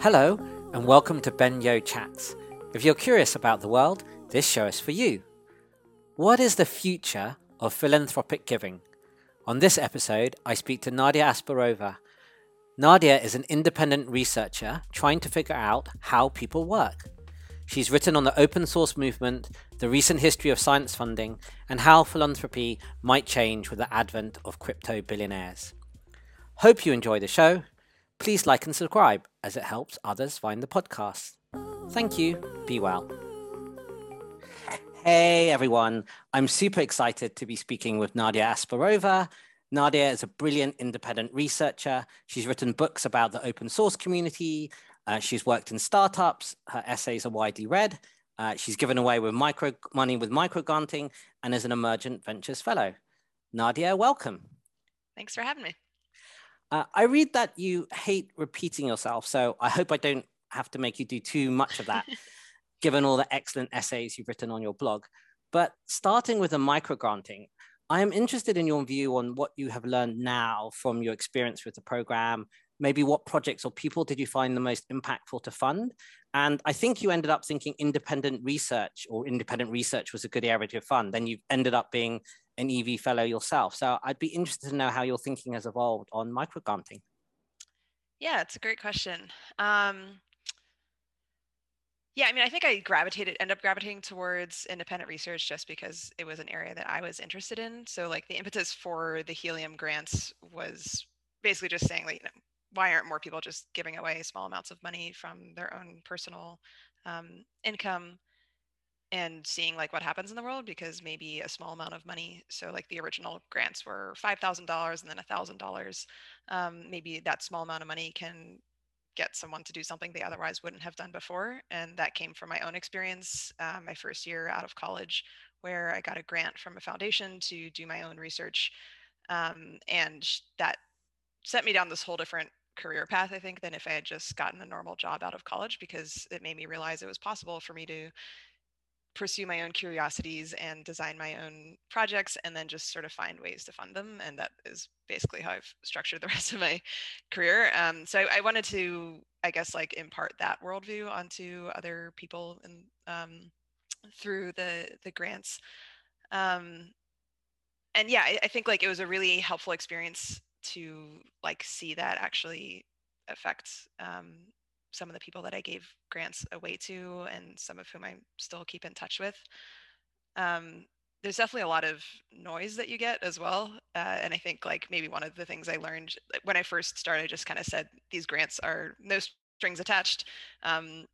Hello, and welcome to Ben Yeoh Chats. If you're curious about the world, this show is for you. What is the future of philanthropic giving? On this episode, I speak to Nadia Asparouhova. Nadia is an independent researcher trying to figure out how people work. She's written on the open source movement, the recent history of science funding, and how philanthropy might change with the advent of crypto billionaires. Hope you enjoy the show. Please like and subscribe as it helps others find the podcast. Thank you. Be well. Hey everyone, I'm super excited to be speaking with Nadia Asparouhova. Nadia is a brilliant independent researcher. She's written books about the open source community. Uh, she's worked in startups. Her essays are widely read. Uh, she's given away with micro money with micro granting and is an emergent ventures fellow. Nadia, welcome. Thanks for having me. Uh, I read that you hate repeating yourself, so I hope I don't have to make you do too much of that, given all the excellent essays you've written on your blog. But starting with the micro granting, I am interested in your view on what you have learned now from your experience with the program. Maybe what projects or people did you find the most impactful to fund? And I think you ended up thinking independent research or independent research was a good area to fund. Then you ended up being an EV fellow yourself. So I'd be interested to know how your thinking has evolved on microgranting. Yeah, it's a great question. Um, yeah, I mean, I think I gravitated, end up gravitating towards independent research just because it was an area that I was interested in. So, like, the impetus for the helium grants was basically just saying, like, you know, why aren't more people just giving away small amounts of money from their own personal um, income and seeing like what happens in the world because maybe a small amount of money so like the original grants were $5000 and then $1000 um, maybe that small amount of money can get someone to do something they otherwise wouldn't have done before and that came from my own experience uh, my first year out of college where i got a grant from a foundation to do my own research um, and that set me down this whole different career path i think than if i had just gotten a normal job out of college because it made me realize it was possible for me to pursue my own curiosities and design my own projects and then just sort of find ways to fund them and that is basically how i've structured the rest of my career um, so I, I, wanted to i guess like impart that worldview onto other people and um, through the the grants um, and yeah I, I think like it was a really helpful experience to like see that actually affect um, some of the people that I gave grants away to, and some of whom I still keep in touch with. Um, there's definitely a lot of noise that you get as well. Uh, and I think like maybe one of the things I learned when I first started, I just kind of said these grants are no strings attached. Um,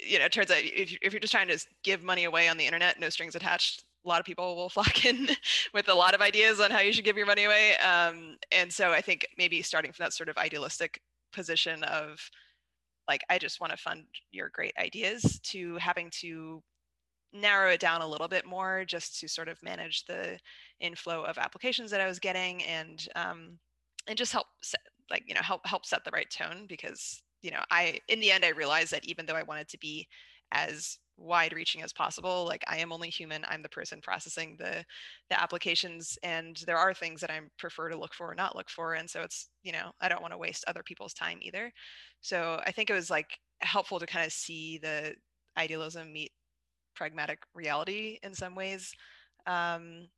you know, it turns out if, if you're just trying to give money away on the internet, no strings attached, a lot of people will flock in with a lot of ideas on how you should give your money away. Um, and so I think maybe starting from that sort of idealistic position of like i just want to fund your great ideas to having to narrow it down a little bit more just to sort of manage the inflow of applications that i was getting and um, and just help set, like you know help help set the right tone because you know i in the end i realized that even though i wanted to be as wide reaching as possible like i am only human i'm the person processing the the applications and there are things that i prefer to look for or not look for and so it's you know i don't want to waste other people's time either. So i think it was like helpful to kind of see the idealism meet pragmatic reality in some ways um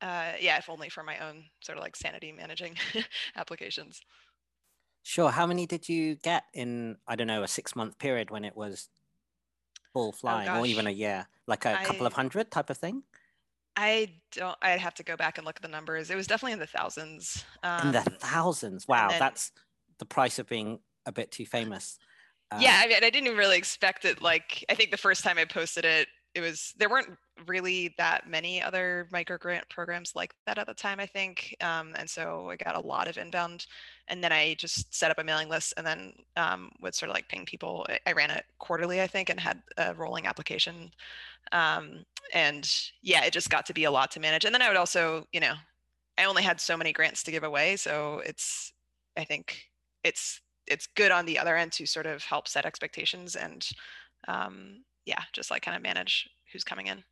uh yeah if only for my own sort of like sanity managing applications. Sure how many did you get in i don't know a six month period when it was full oh, flying oh, or even a year like a I, couple of hundred type of thing? I don't i'd have to go back and look at the numbers. It was definitely in the thousands um, in the um, thousands? wow then, that's the price of being a bit too famous. Uh, yeah i mean i didn't really expect it like i think the first time i posted it it was there weren't really that many other micro grant programs like that at the time i think um, and so i got a lot of inbound and then i just set up a mailing list and then um, would sort of like ping people i ran it quarterly i think and had a rolling application um, and yeah it just got to be a lot to manage and then i would also you know i only had so many grants to give away so it's i think it's it's good on the other end to sort of help set expectations and um, yeah, just like kind of manage who's coming in.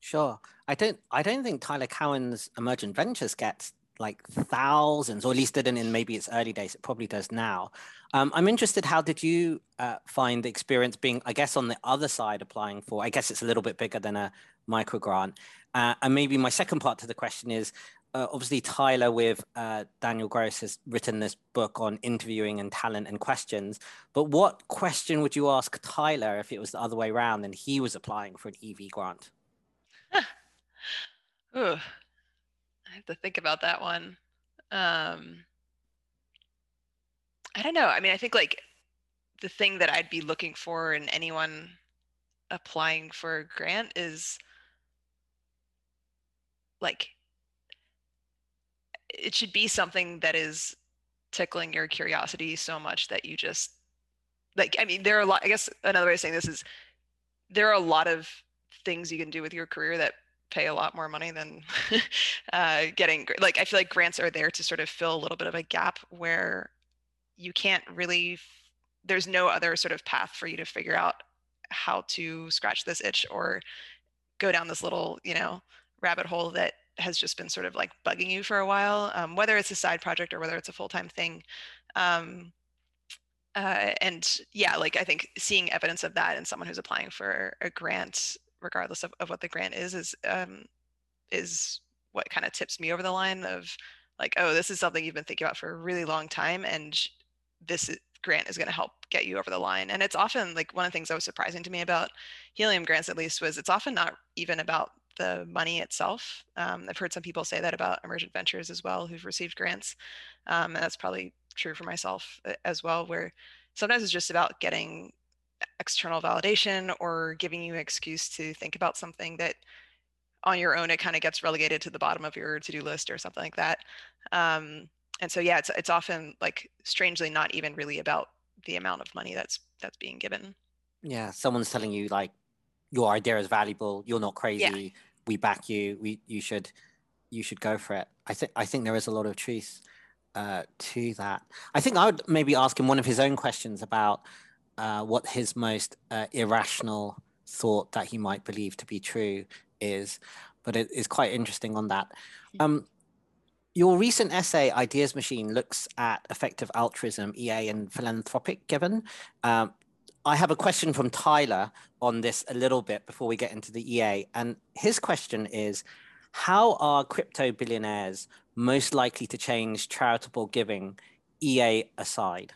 Sure. I don't I don't think Tyler Cowen's Emergent Ventures gets like thousands, or at least didn't in maybe its early days. It probably does now. Um, I'm interested. How did you uh, find the experience being, I guess, on the other side applying for? I guess it's a little bit bigger than a micro grant. Uh, and maybe my second part to the question is, uh, obviously Tyler with uh, Daniel Gross has written this book on interviewing and talent and questions. But what question would you ask Tyler if it was the other way around and he was applying for an EV grant? Ooh, I have to think about that one. Um, I don't know. I mean, I think like the thing that I'd be looking for in anyone applying for a grant is like it should be something that is tickling your curiosity so much that you just like i mean there are a lot i guess another way of saying this is there are a lot of things you can do with your career that pay a lot more money than uh, getting like i feel like grants are there to sort of fill a little bit of a gap where you can't really there's no other sort of path for you to figure out how to scratch this itch or go down this little you know rabbit hole that has just been sort of like bugging you for a while, um, whether it's a side project or whether it's a full time thing. Um, uh, and yeah, like I think seeing evidence of that in someone who's applying for a grant, regardless of, of what the grant is, is um, is what kind of tips me over the line of like, oh, this is something you've been thinking about for a really long time, and this grant is going to help get you over the line. And it's often like one of the things that was surprising to me about helium grants, at least, was it's often not even about the money itself. Um, I've heard some people say that about emergent ventures as well, who've received grants, um, and that's probably true for myself as well. Where sometimes it's just about getting external validation or giving you an excuse to think about something that on your own it kind of gets relegated to the bottom of your to-do list or something like that. Um, and so yeah, it's it's often like strangely not even really about the amount of money that's that's being given. Yeah, someone's telling you like your idea is valuable. You're not crazy. Yeah we back you. We you should you should go for it. I think I think there is a lot of truth uh, to that. I think I would maybe ask him one of his own questions about uh, what his most uh, irrational thought that he might believe to be true is, but it is quite interesting on that. Hmm. Um, your recent essay, Ideas Machine, looks at effective altruism, EA, and philanthropic giving. Um, I have a question from Tyler on this a little bit before we get into the EA. And his question is How are crypto billionaires most likely to change charitable giving, EA aside?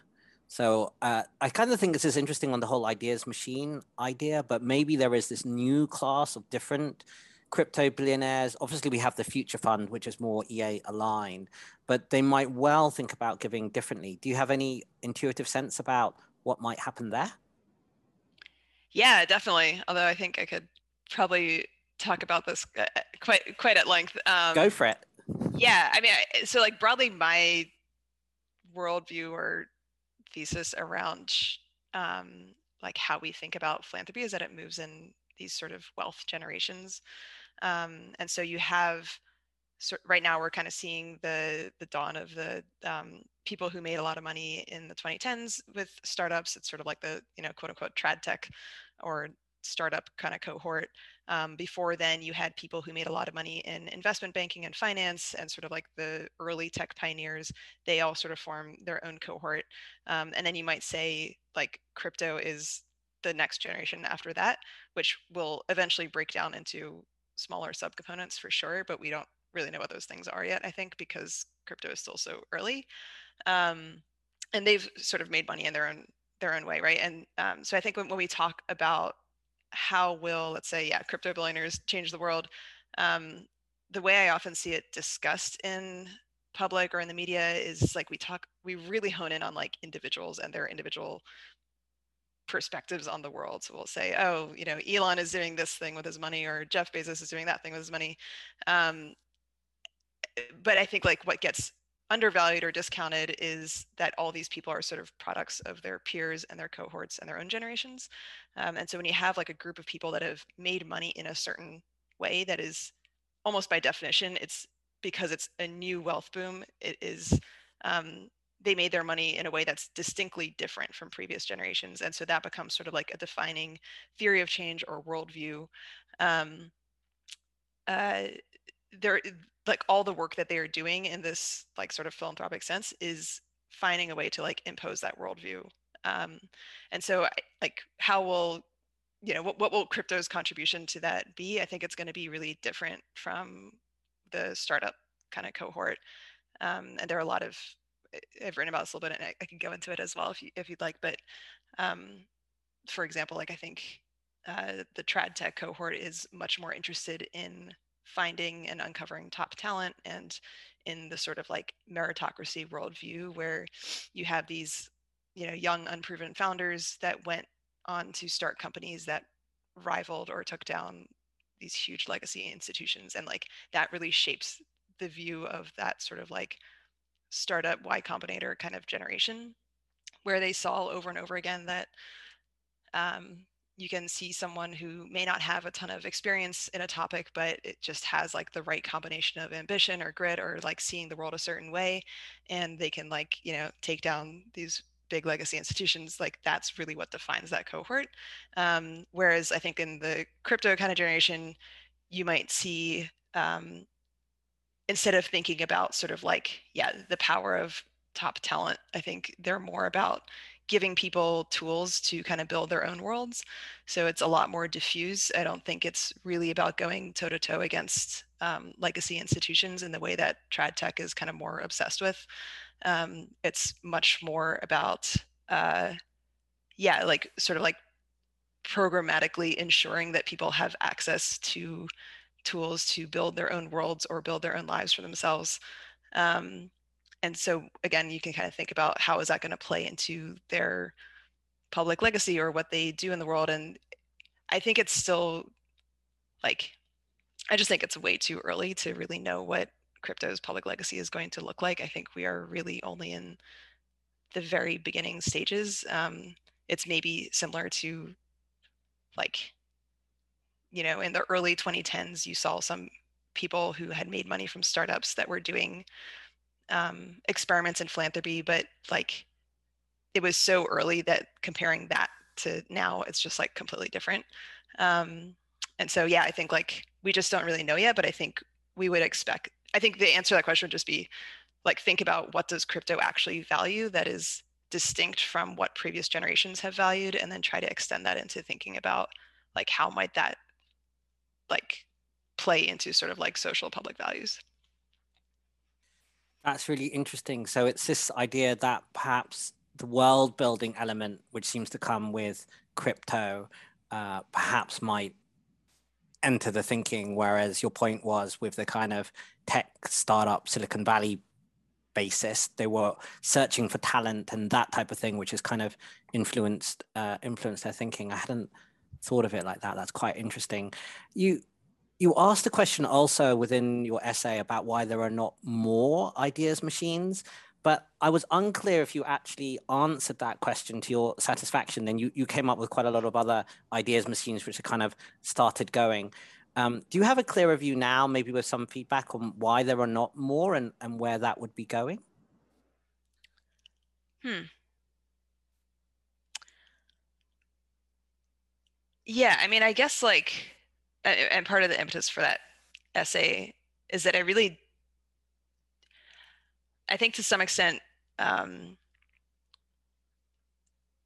So uh, I kind of think this is interesting on the whole ideas machine idea, but maybe there is this new class of different crypto billionaires. Obviously, we have the Future Fund, which is more EA aligned, but they might well think about giving differently. Do you have any intuitive sense about what might happen there? Yeah, definitely. Although I think I could probably talk about this uh, quite quite at length. Um, Go for it. Yeah, I mean, so like broadly, my worldview or thesis around um, like how we think about philanthropy is that it moves in these sort of wealth generations, um, and so you have so right now we're kind of seeing the the dawn of the um, people who made a lot of money in the 2010s with startups. It's sort of like the you know quote unquote trad tech or startup kind of cohort. Um, before then, you had people who made a lot of money in investment banking and finance, and sort of like the early tech pioneers. They all sort of form their own cohort. Um, and then you might say like crypto is the next generation after that, which will eventually break down into smaller subcomponents for sure. But we don't really know what those things are yet. I think because crypto is still so early. Um, and they've sort of made money in their own their own way, right? And um, so I think when, when we talk about how will, let's say, yeah, crypto billionaires change the world, um, the way I often see it discussed in public or in the media is like we talk, we really hone in on like individuals and their individual perspectives on the world. So we'll say, oh, you know, Elon is doing this thing with his money, or Jeff Bezos is doing that thing with his money. Um, but I think like what gets undervalued or discounted is that all these people are sort of products of their peers and their cohorts and their own generations. Um, and so when you have like a group of people that have made money in a certain way that is almost by definition, it's because it's a new wealth boom, it is um, they made their money in a way that's distinctly different from previous generations. And so that becomes sort of like a defining theory of change or worldview. Um, uh, they're like all the work that they are doing in this like sort of philanthropic sense is finding a way to like impose that worldview. Um, and so like how will you know what, what will crypto's contribution to that be? I think it's going to be really different from the startup kind of cohort. Um, and there are a lot of i've written about this a little bit and i, I can go into it as well if, you, if you'd like but um, for example like i think uh, the trad tech cohort is much more interested in finding and uncovering top talent and in the sort of like meritocracy worldview where you have these you know young unproven founders that went on to start companies that rivaled or took down these huge legacy institutions and like that really shapes the view of that sort of like startup y combinator kind of generation where they saw over and over again that um, you can see someone who may not have a ton of experience in a topic but it just has like the right combination of ambition or grit or like seeing the world a certain way and they can like you know take down these big legacy institutions like that's really what defines that cohort. Um, whereas i think in the crypto kind of generation you might see um, instead of thinking about sort of like yeah the power of top talent i think they're more about giving people tools to kind of build their own worlds. So it's a lot more diffuse. I don't think it's really about going toe to toe against um, legacy institutions in the way that trad tech is kind of more obsessed with. Um, it's much more about, uh, yeah, like sort of like programmatically ensuring that people have access to tools to build their own worlds or build their own lives for themselves. Um, and so again you can kind of think about how is that going to play into their public legacy or what they do in the world and i think it's still like i just think it's way too early to really know what crypto's public legacy is going to look like. I think we are really only in the very beginning stages. Um, it's maybe similar to like you know in the early 2010s you saw some people who had made money from startups that were doing um, experiments in philanthropy, but like it was so early that comparing that to now, it's just like completely different. Um, and so, yeah, I think like we just don't really know yet, but I think we would expect, I think the answer to that question would just be like, think about what does crypto actually value that is distinct from what previous generations have valued, and then try to extend that into thinking about like, how might that like play into sort of like social public values. That's really interesting. So it's this idea that perhaps the world building element, which seems to come with crypto, uh, perhaps might enter the thinking. Whereas your point was with the kind of tech startup Silicon Valley basis, they were searching for talent and that type of thing, which has kind of influenced uh, influenced their thinking. I hadn't thought of it like that. That's quite interesting. You you asked a question also within your essay about why there are not more ideas machines, but I was unclear if you actually answered that question to your satisfaction. Then you, you came up with quite a lot of other ideas machines which are kind of started going. Um, do you have a clearer view now, maybe with some feedback on why there are not more and, and where that would be going? Hmm. Yeah, I mean, I guess like and part of the impetus for that essay is that I really, I think to some extent, um,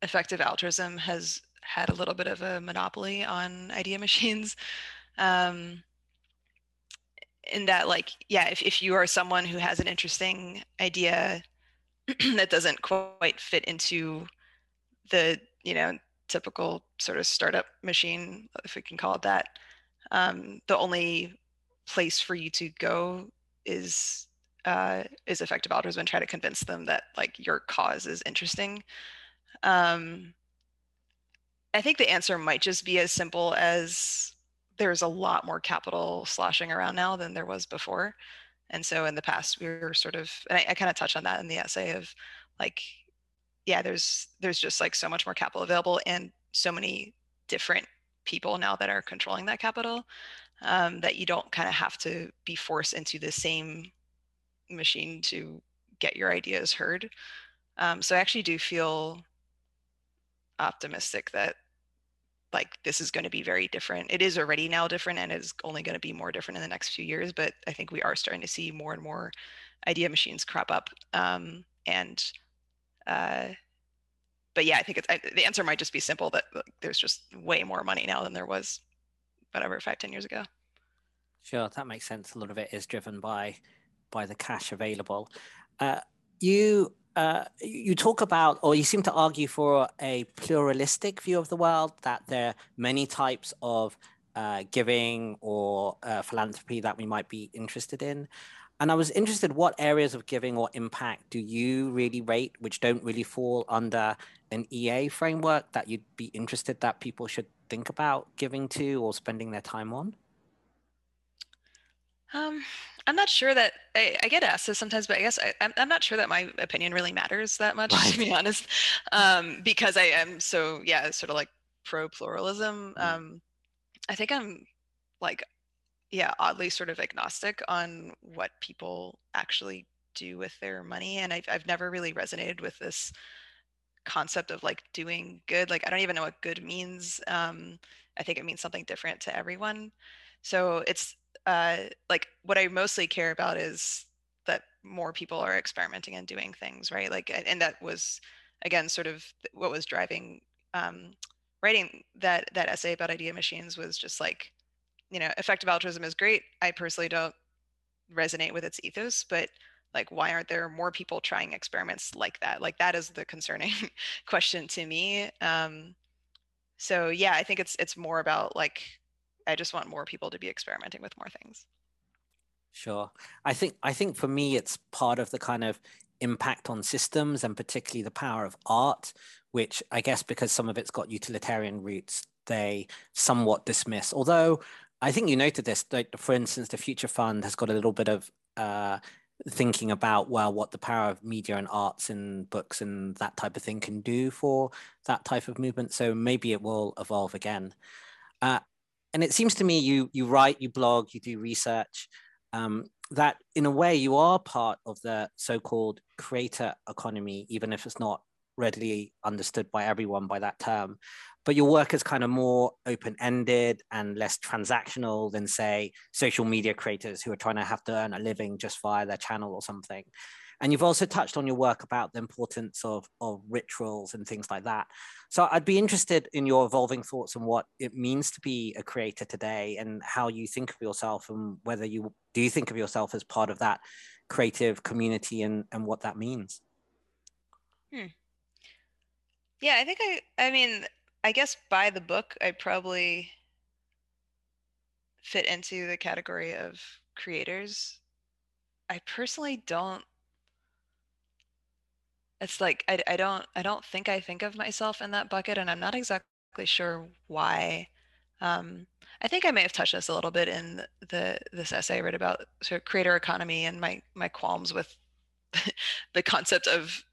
effective altruism has had a little bit of a monopoly on idea machines. Um, in that, like, yeah, if, if you are someone who has an interesting idea that doesn't quite fit into the, you know, typical sort of startup machine, if we can call it that, um, the only place for you to go is uh, is effective altruism and try to convince them that like your cause is interesting. Um, I think the answer might just be as simple as there's a lot more capital sloshing around now than there was before. And so in the past, we were sort of, and I, I kind of touched on that in the essay of like, yeah, there's there's just like so much more capital available and so many different people now that are controlling that capital um, that you don't kind of have to be forced into the same machine to get your ideas heard. Um, so I actually do feel optimistic that like this is going to be very different. It is already now different and is only going to be more different in the next few years. But I think we are starting to see more and more idea machines crop up. Um, and uh, but yeah, I think it's I, the answer might just be simple that like, there's just way more money now than there was, whatever, five ten years ago. Sure, that makes sense. A lot of it is driven by by the cash available. Uh, you uh, you talk about, or you seem to argue for a pluralistic view of the world, that there are many types of uh, giving or uh, philanthropy that we might be interested in. And I was interested, what areas of giving or impact do you really rate, which don't really fall under an EA framework that you'd be interested that people should think about giving to or spending their time on? Um, I'm not sure that I, I, get asked this sometimes, but I guess I, am I'm not sure that my opinion really matters that much, right. to be honest, um, because I am so yeah, sort of like pro pluralism. Mm. Um, I think I'm like yeah, oddly sort of agnostic on what people actually do with their money, and I've I've never really resonated with this concept of like doing good. Like I don't even know what good means. Um, I think it means something different to everyone. So it's uh, like what I mostly care about is that more people are experimenting and doing things, right? Like, and that was again sort of what was driving um, writing that that essay about idea machines was just like, you know, effective altruism is great. I personally don't resonate with its ethos, but like why aren't there more people trying experiments like that like that is the concerning question to me um so yeah i think it's it's more about like I just want more people to be experimenting with more things. Sure. I think I think for me it's part of the kind of impact on systems and particularly the power of art, which I guess because some of it's got utilitarian roots, they somewhat dismiss. Although I think you noted this, like for instance, the Future Fund has got a little bit of uh, thinking about well what the power of media and arts and books and that type of thing can do for that type of movement. So maybe it will evolve again. Uh, and it seems to me you you write, you blog, you do research. Um, that in a way you are part of the so-called creator economy, even if it's not readily understood by everyone by that term. But your work is kind of more open-ended and less transactional than, say, social media creators who are trying to have to earn a living just via their channel or something. And you've also touched on your work about the importance of, of rituals and things like that. So I'd be interested in your evolving thoughts on what it means to be a creator today and how you think of yourself and whether you do you think of yourself as part of that creative community and, and what that means. Hmm. Yeah, I think I I mean, I guess by the book I probably fit into the category of creators. I personally don't it's like I, I don't I don't think I think of myself in that bucket, and I'm not exactly sure why. Um, I think I may have touched this a little bit in the this essay I read about sort of creator economy and my my qualms with the concept of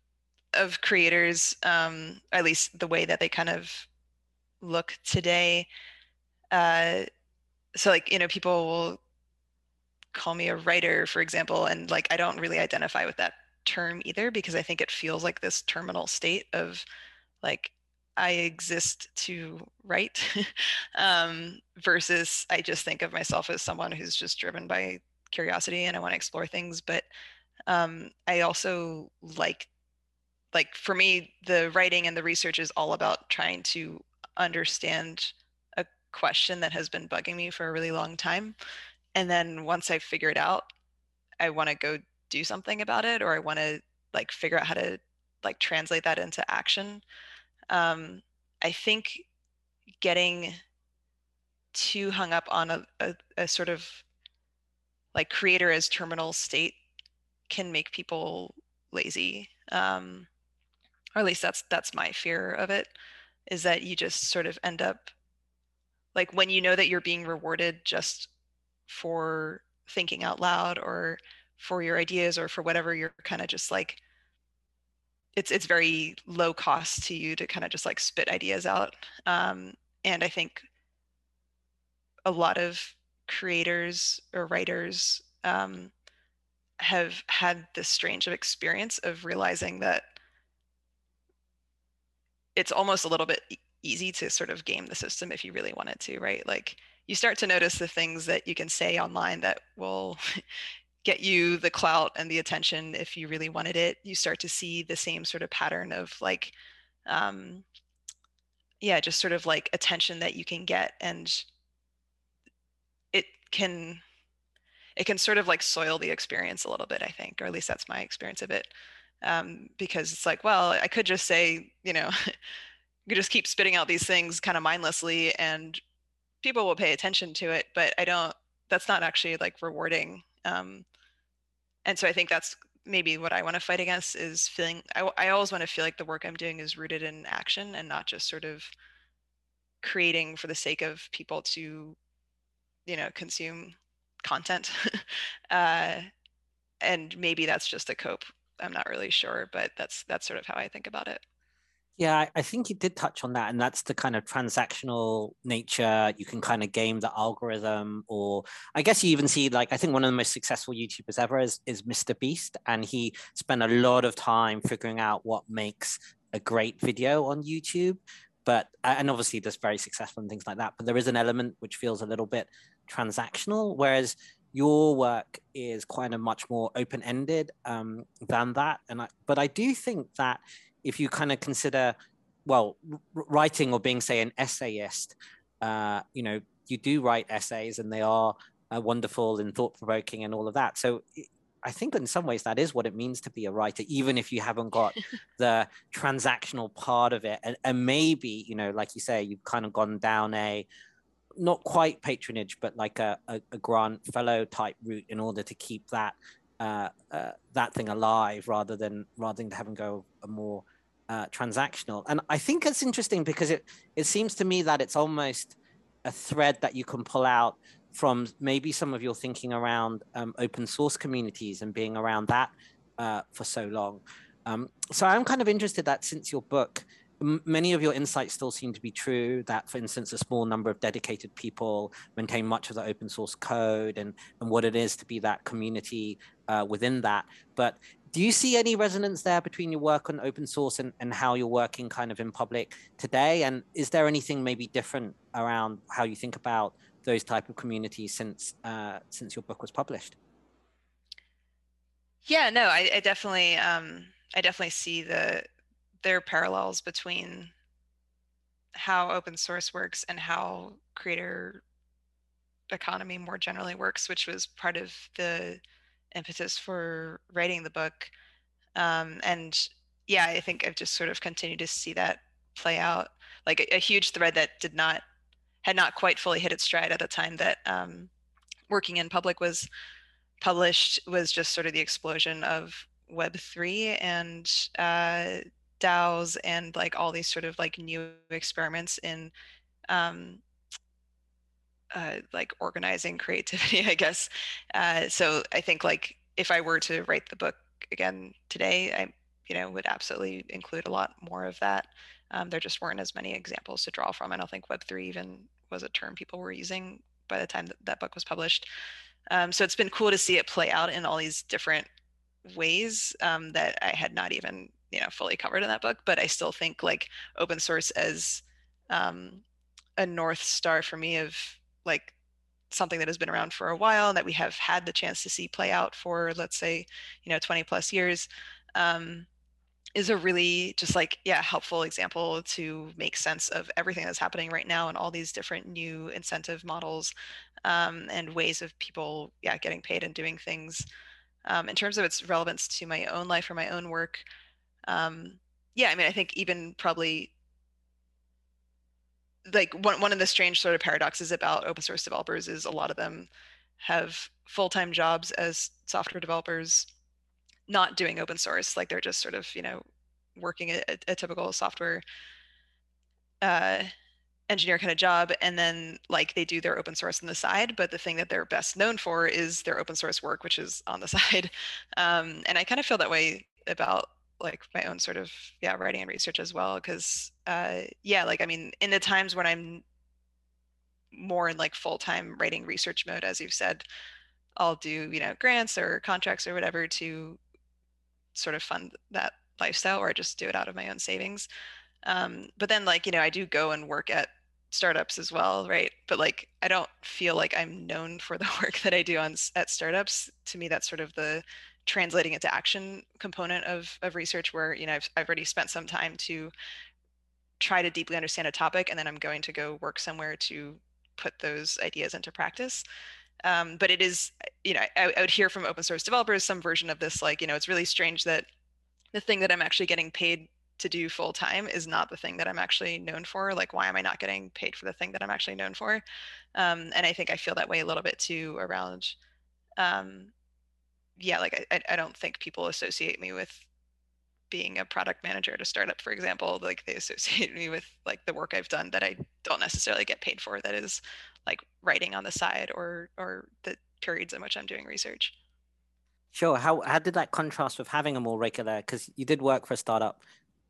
of creators, um, at least the way that they kind of look today. Uh, so like you know people will call me a writer, for example, and like I don't really identify with that term either because I think it feels like this terminal state of like I exist to write um, versus I just think of myself as someone who's just driven by curiosity and I want to explore things. But um, I also like, like for me, the writing and the research is all about trying to understand a question that has been bugging me for a really long time. And then once I figure it out, I want to go do something about it or I want to like figure out how to like translate that into action. Um, I think getting too hung up on a, a, a sort of like creator as terminal state can make people lazy. Um, or at least that's that's my fear of it is that you just sort of end up like when you know that you're being rewarded just for thinking out loud or for your ideas or for whatever you're kind of just like it's it's very low cost to you to kind of just like spit ideas out um, and i think a lot of creators or writers um, have had this strange of experience of realizing that it's almost a little bit easy to sort of game the system if you really wanted to, right? Like you start to notice the things that you can say online that will get you the clout and the attention if you really wanted it. You start to see the same sort of pattern of like, um, yeah, just sort of like attention that you can get, and it can it can sort of like soil the experience a little bit, I think, or at least that's my experience of it. Um, because it's like, well, I could just say, you know, you just keep spitting out these things kind of mindlessly and people will pay attention to it, but I don't, that's not actually like rewarding. Um, and so I think that's maybe what I want to fight against is feeling, I, I always want to feel like the work I'm doing is rooted in action and not just sort of creating for the sake of people to, you know, consume content. uh, and maybe that's just a cope. I'm not really sure, but that's that's sort of how I think about it. Yeah, I think you did touch on that, and that's the kind of transactional nature. You can kind of game the algorithm, or I guess you even see like I think one of the most successful YouTubers ever is is Mr. Beast, and he spent a lot of time figuring out what makes a great video on YouTube. But and obviously, just very successful and things like that. But there is an element which feels a little bit transactional, whereas your work is kind of much more open ended um, than that. And I, but I do think that if you kind of consider, well, writing or being, say, an essayist, uh, you know, you do write essays and they are uh, wonderful and thought provoking and all of that. So I think in some ways that is what it means to be a writer, even if you haven't got the transactional part of it. And, and, maybe, you know, like you say, you've kind of gone down a not quite patronage, but like a, a, a grant fellow type route in order to keep that uh, uh, that thing alive rather than rather than having go a more uh, transactional. And I think it's interesting because it it seems to me that it's almost a thread that you can pull out from maybe some of your thinking around um, open source communities and being around that uh, for so long. Um, so I'm kind of interested that since your book, many of your insights still seem to be true that for instance a small number of dedicated people maintain much of the open source code and, and what it is to be that community uh, within that. But do you see any resonance there between your work on open source and, and how you're working kind of in public today? And is there anything maybe different around how you think about those type of communities since uh, since your book was published? Yeah no i, I definitely um, i definitely see the there are parallels between how open source works and how creator economy more generally works which was part of the impetus for writing the book. Um, and yeah, I think I've just sort of continued to see that play out. Like a, a, huge thread that did not had not quite fully hit its stride at the time that um, working in public was published was just sort of the explosion of Web three and uh, DAOs and like all these sort of like new experiments in um, uh, like organizing creativity, I guess. Uh, so I think like if I were to write the book again today, I you know would absolutely include a lot more of that. Um, there just weren't as many examples to draw from. I don't think Web three even was a term people were using by the time that that book was published. Um, so it's been cool to see it play out in all these different ways um, that I had not even you know fully covered in that book. But I still think like open source as um, a north star for me of like something that has been around for a while and that we have had the chance to see play out for let's say you know 20 plus years um, is a really just like yeah helpful example to make sense of everything that's happening right now and all these different new incentive models um, and ways of people yeah getting paid and doing things um, in terms of its relevance to my own life or my own work um, yeah i mean i think even probably like one, one of the strange sort of paradoxes about open source developers is a lot of them have full-time jobs as software developers not doing open source like they're just sort of you know working a, a typical software uh, engineer kind of job and then like they do their open source on the side but the thing that they're best known for is their open source work which is on the side. Um, and i kind of feel that way about like my own sort of yeah writing and research as well because uh, yeah like i mean in the times when i'm more in like full-time writing research mode as you've said i'll do you know grants or contracts or whatever to sort of fund that lifestyle or just do it out of my own savings Um, but then like, you know, I do go and work at startups as well, right? But like, I don't feel like I'm known for the work that I do on at startups. To me, that's sort of the translating it to action component of, of research where, you know, I've, I've already spent some time to try to deeply understand a topic and then I'm going to go work somewhere to put those ideas into practice. Um, but it is, you know, I, I would hear from open source developers some version of this, like, you know, it's really strange that the thing that I'm actually getting paid to do full time is not the thing that I'm actually known for. Like, why am I not getting paid for the thing that I'm actually known for? Um, and I think I feel that way a little bit too around, um, yeah, like I, I don't think people associate me with being a product manager at a startup, for example. Like they associate me with like the work I've done that I don't necessarily get paid for. That is like writing on the side or or the periods in which I'm doing research. Sure. How how did that contrast with having a more regular? Because you did work for a startup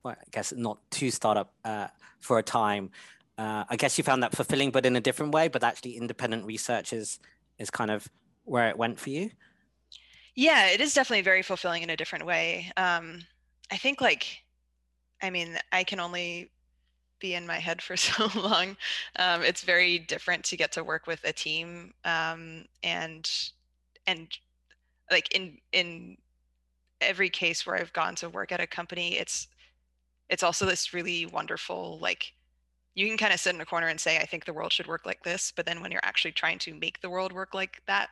well, I guess not too startup uh, for a time. Uh, I guess you found that fulfilling, but in a different way. But actually, independent research is is kind of where it went for you. Yeah, it is definitely very fulfilling in a different way. Um, I think, like, I mean, I can only be in my head for so long. Um, it's very different to get to work with a team um, and and like in in every case where I've gone to work at a company, it's it's also this really wonderful like you can kind of sit in a corner and say i think the world should work like this but then when you're actually trying to make the world work like that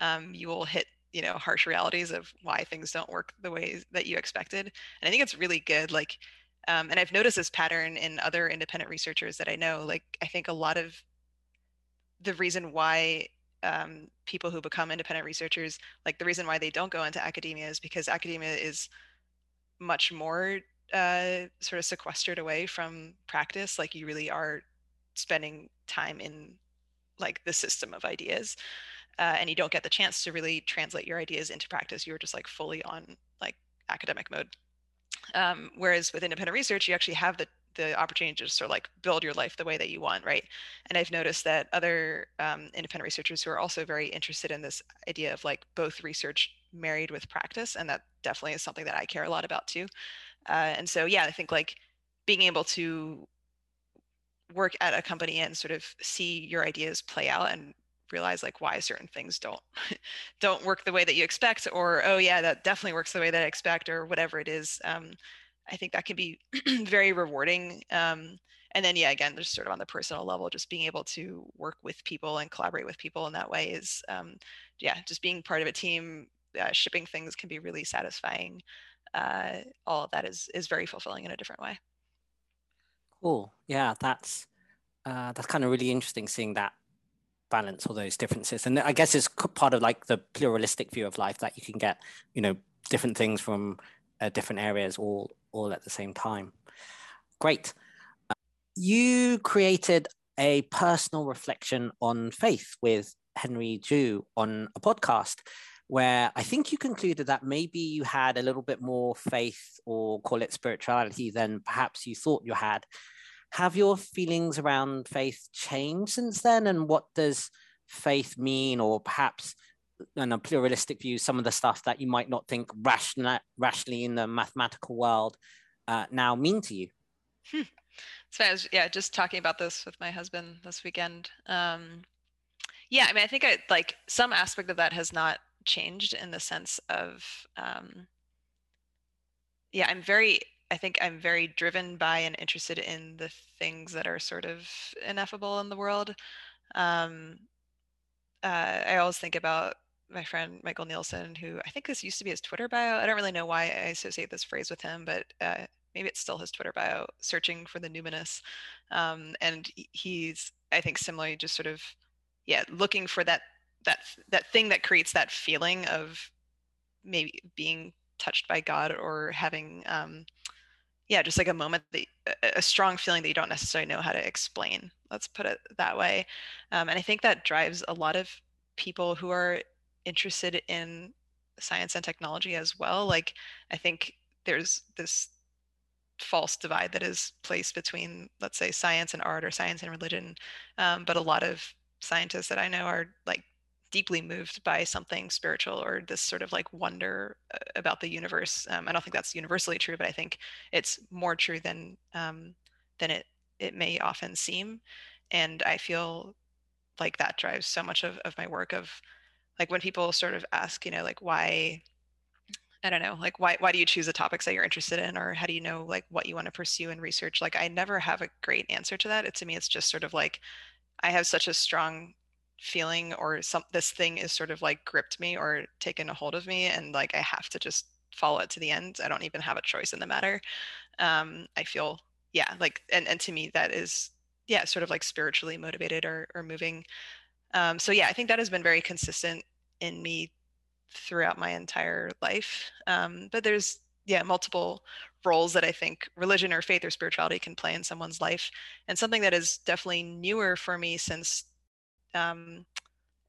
um, you will hit you know harsh realities of why things don't work the way that you expected and i think it's really good like um, and i've noticed this pattern in other independent researchers that i know like i think a lot of the reason why um, people who become independent researchers like the reason why they don't go into academia is because academia is much more uh, sort of sequestered away from practice like you really are spending time in like the system of ideas uh, and you don't get the chance to really translate your ideas into practice you're just like fully on like academic mode. Um, whereas with independent research you actually have the the opportunity to sort of like build your life the way that you want right? And i've noticed that other um, independent researchers who are also very interested in this idea of like both research married with practice and that definitely is something that i care a lot about too. Uh, and so, yeah, I think like being able to work at a company and sort of see your ideas play out and realize like why certain things don't don't work the way that you expect or oh yeah that definitely works the way that i expect or whatever it is um, i think that can be very rewarding um, and then yeah again just sort of on the personal level just being able to work with people and collaborate with people in that way is um, yeah just being part of a team uh, shipping things can be really satisfying uh, all of that is is very fulfilling in a different way. Cool. Yeah, that's uh, that's kind of really interesting seeing that balance all those differences. And i guess it's part of like the pluralistic view of life that you can get you know different things from uh, different areas all all at the same time. Great. Uh, you created a personal reflection on faith with henry Zhu on a podcast where I think you concluded that maybe you had a little bit more faith or call it spirituality than perhaps you thought you had. Have your feelings around faith changed since then? And what does faith mean, or perhaps in a pluralistic view, some of the stuff that you might not think rational, rationally in the mathematical world uh, now mean to you? Hmm. So I was, yeah, just talking about this with my husband this weekend. Um, yeah, I mean, I think I like some aspect of that has not changed in the sense of um, yeah i'm very i think i'm very driven by and interested in the things that are sort of ineffable in the world. Um, uh, i always think about my friend michael nielsen who i think this used to be his twitter bio. I don't really know why i associate this phrase with him but uh, maybe it's still his twitter bio searching for the numinous. Um, and he's i think similarly just sort of yeah looking for that that that thing that creates that feeling of maybe being touched by God or having um, yeah just like a moment that a strong feeling that you don't necessarily know how to explain let's put it that way um, and i think that drives a lot of people who are interested in science and technology as well like i think there's this false divide that is placed between let's say science and art or science and religion um, but a lot of scientists that i know are like deeply moved by something spiritual or this sort of like wonder uh, about the universe. Um, I don't think that's universally true, but I think it's more true than um, than it it may often seem and i feel like that drives so much of, of my work of like when people sort of ask you know like why i don't know like why why do you choose the topics that you're interested in or how do you know like what you want to pursue in research like i never have a great answer to that it to me it's just sort of like i have such a strong feeling or some this thing is sort of like gripped me or taken a hold of me and like i have to just follow it to the end. I don't even have a choice in the matter. Um i feel yeah like and and to me that is yeah sort of like spiritually motivated or or moving. Um so yeah i think that has been very consistent in me throughout my entire life. Um but there's yeah multiple roles that i think religion or faith or spirituality can play in someone's life. And something that is definitely newer for me since um,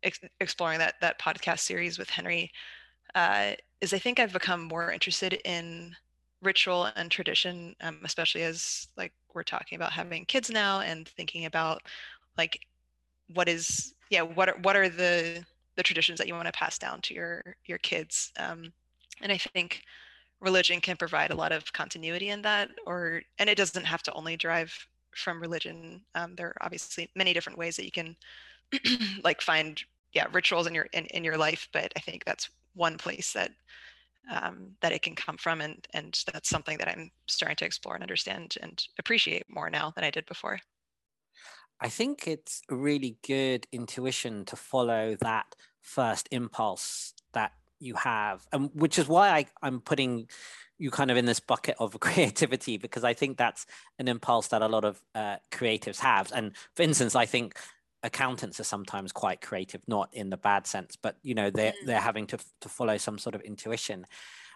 ex- exploring that that podcast series with Henry uh, is I think I've become more interested in ritual and tradition, um, especially as like we're talking about having kids now and thinking about like what is yeah what are what are the the traditions that you want to pass down to your your kids um, and I think religion can provide a lot of continuity in that or and it doesn't have to only drive from religion um, there are obviously many different ways that you can like find yeah rituals in your in, in your life but i think that's one place that um, that it can come from and and that's something that i'm starting to explore and understand and appreciate more now than i did before i think it's a really good intuition to follow that first impulse that you have and which is why I, i'm putting you kind of in this bucket of creativity because I think that's an impulse that a lot of uh, creatives have. And for instance, I think accountants are sometimes quite creative, not in the bad sense, but you know they're mm. they're having to to follow some sort of intuition.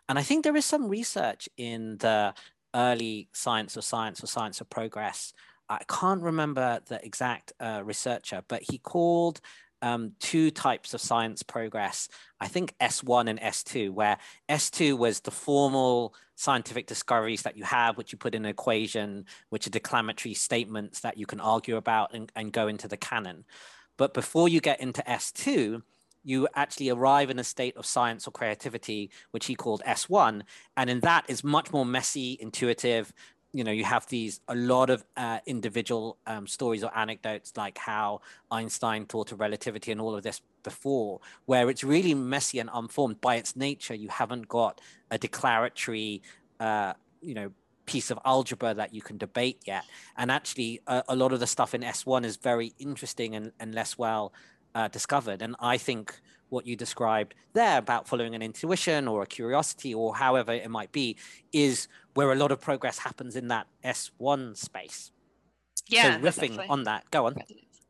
And I think there is some research in the early science of science or science of progress. I can't remember the exact uh, researcher, but he called um, two types of science progress. I think S1 and S2, where S2 was the formal scientific discoveries that you have, which you put in an equation, which are declamatory statements that you can argue about and, and go into the canon. But before you get into S2, you actually arrive in a state of science or creativity, which he called S1. And in that is much more messy, intuitive, you know you have these a lot of uh, individual um, stories or anecdotes like how einstein thought of relativity and all of this before where it's really messy and unformed. By its nature you haven't got a declaratory uh, you know piece of algebra that you can debate yet. And actually a, a lot of the stuff in s1 is very interesting and, and less well uh, discovered. And i think what you described there about following an intuition or a curiosity or however it might be is where a lot of progress happens in that S1 space. Yeah. So riffing on that, go on.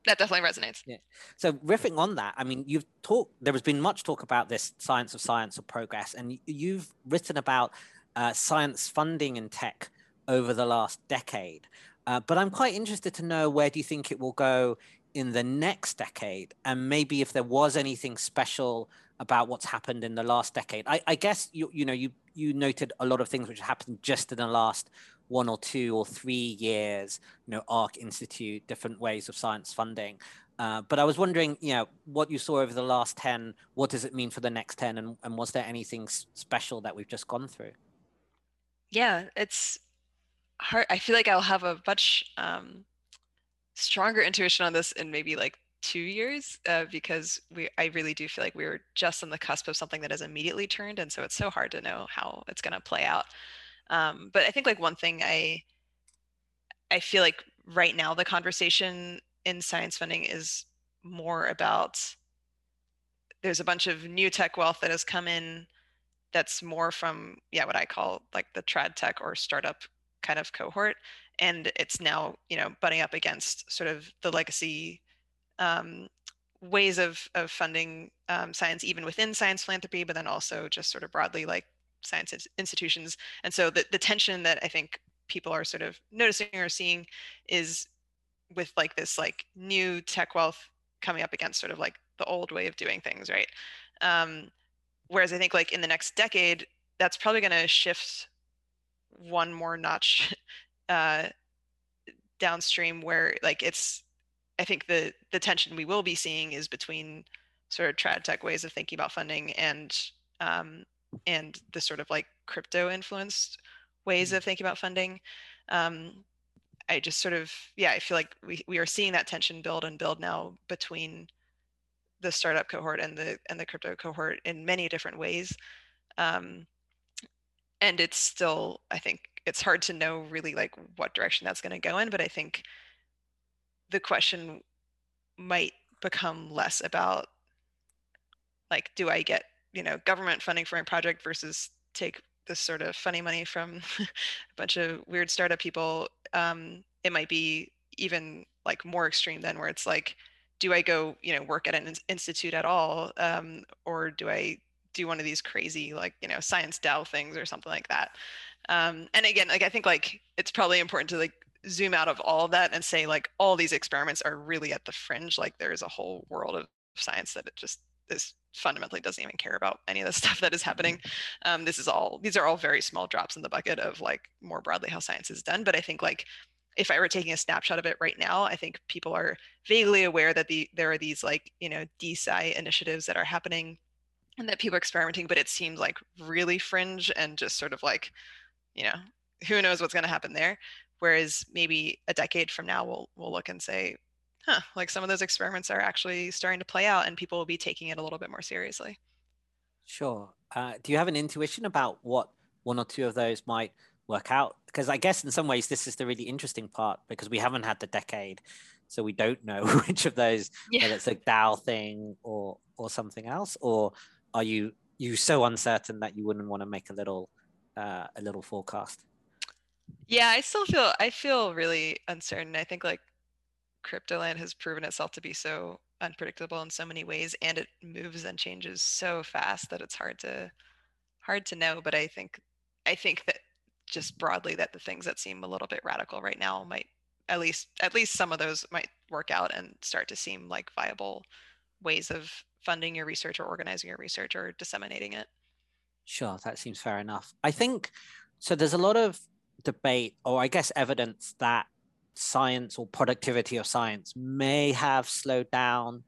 That definitely resonates. Yeah. So riffing on that, I mean, you've talked. There has been much talk about this science of science of progress, and you've written about uh, science funding in tech over the last decade. Uh, but I'm quite interested to know where do you think it will go in the next decade, and maybe if there was anything special about what's happened in the last decade. I, I guess you you know you you noted a lot of things which happened just in the last one or two or three years. You know, ARC Institute, different ways of science funding. Uh, but I was wondering, you know, what you saw over the last 10, what does it mean for the next 10? And, and was there anything special that we've just gone through? Yeah, it's hard. I feel like I'll have a much um, stronger intuition on this in maybe like two years uh, because we I really do feel like we were just on the cusp of something that has immediately turned, and so it's so hard to know how it's going to play out. Um, but I think like one thing I I feel like right now the conversation in science funding is more about there's a bunch of new tech wealth that has come in that's more from yeah what I call like the trad tech or startup kind of cohort and it's now you know butting up against sort of the legacy um, ways of, of funding um, science even within science philanthropy, but then also just sort of broadly like science institutions. And so the, the tension that I think people are sort of noticing or seeing is with like this like new tech wealth coming up against sort of like the old way of doing things, right? Um, whereas I think like in the next decade, that's probably going to shift one more notch uh, downstream where like it's I think the the tension we will be seeing is between sort of trad tech ways of thinking about funding and um, and the sort of like crypto influenced ways mm-hmm. of thinking about funding. Um, I just sort of yeah, I feel like we we are seeing that tension build and build now between the startup cohort and the and the crypto cohort in many different ways. Um, and it's still, I think it's hard to know really like what direction that's going to go in, but I think the question might become less about like, do I get, you know, government funding for my project versus take this sort of funny money from a bunch of weird startup people. Um, it might be even like more extreme than where it's like, do I go, you know, work at an institute at all, um, or do I do one of these crazy like you know science DAO things or something like that? Um, and again, like I think like it's probably important to like zoom out of all of that and say like all these experiments are really at the fringe. Like there is a whole world of science that it just is fundamentally doesn't even care about any of the stuff that is happening. Um, this is all these are all very small drops in the bucket of like more broadly how science is done. But I think like if I were taking a snapshot of it right now, I think people are vaguely aware that the there are these like you know DeSci initiatives that are happening, and that people are experimenting, but it seems like really fringe and just sort of like, you know, who knows what's going to happen there. Whereas maybe a decade from now, we'll we'll look and say, huh, like some of those experiments are actually starting to play out, and people will be taking it a little bit more seriously. Sure. Uh, do you have an intuition about what one or two of those might work out because i guess in some ways this is the really interesting part because we haven't had the decade so we don't know which of those yeah. whether it's a dao thing or or something else or are you you so uncertain that you wouldn't want to make a little uh, a little forecast yeah i still feel i feel really uncertain i think like cryptoland has proven itself to be so unpredictable in so many ways and it moves and changes so fast that it's hard to hard to know but i think i think that just broadly that the things that seem a little bit radical right now might at least at least some of those might work out and start to seem like viable ways of funding your research or organizing your research or disseminating it. Sure, that seems fair enough. I think so. There's a lot of debate, or I guess evidence, that science or productivity of science may have slowed down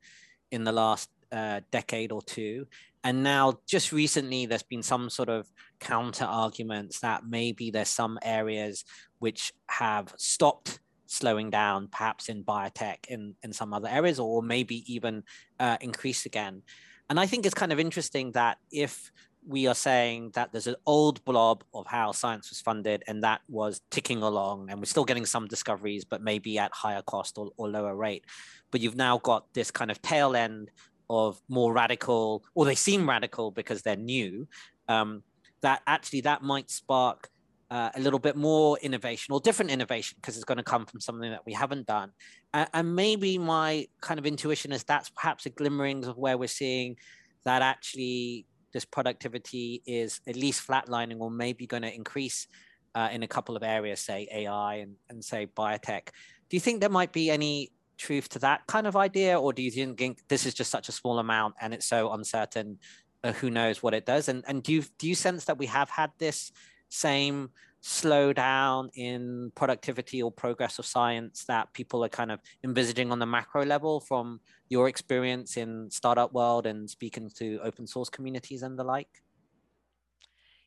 in the last uh, decade or two. And now, just recently, there's been some sort of counter arguments that maybe there's some areas which have stopped slowing down, perhaps in biotech, in, in some other areas, or maybe even uh, increase again. And I think it's kind of interesting that if we are saying that there's an old blob of how science was funded and that was ticking along and we're still getting some discoveries but maybe at higher cost or, or lower rate but you've now got this kind of tail end of more radical, or they seem radical because they're new, um, that actually that might spark uh, a little bit more innovation or different innovation because it's going to come from something that we haven't done. And, and maybe my kind of intuition is that's perhaps a glimmerings of where we're seeing that actually this productivity is at least flatlining or maybe going to increase uh, in a couple of areas, say AI and, and say biotech. Do you think there might be any truth to that kind of idea, or do you think this is just such a small amount and it's so uncertain? Uh, who knows what it does? And and do you do you sense that we have had this same slowdown in productivity or progress of science that people are kind of envisaging on the macro level from your experience in startup world and speaking to open source communities and the like?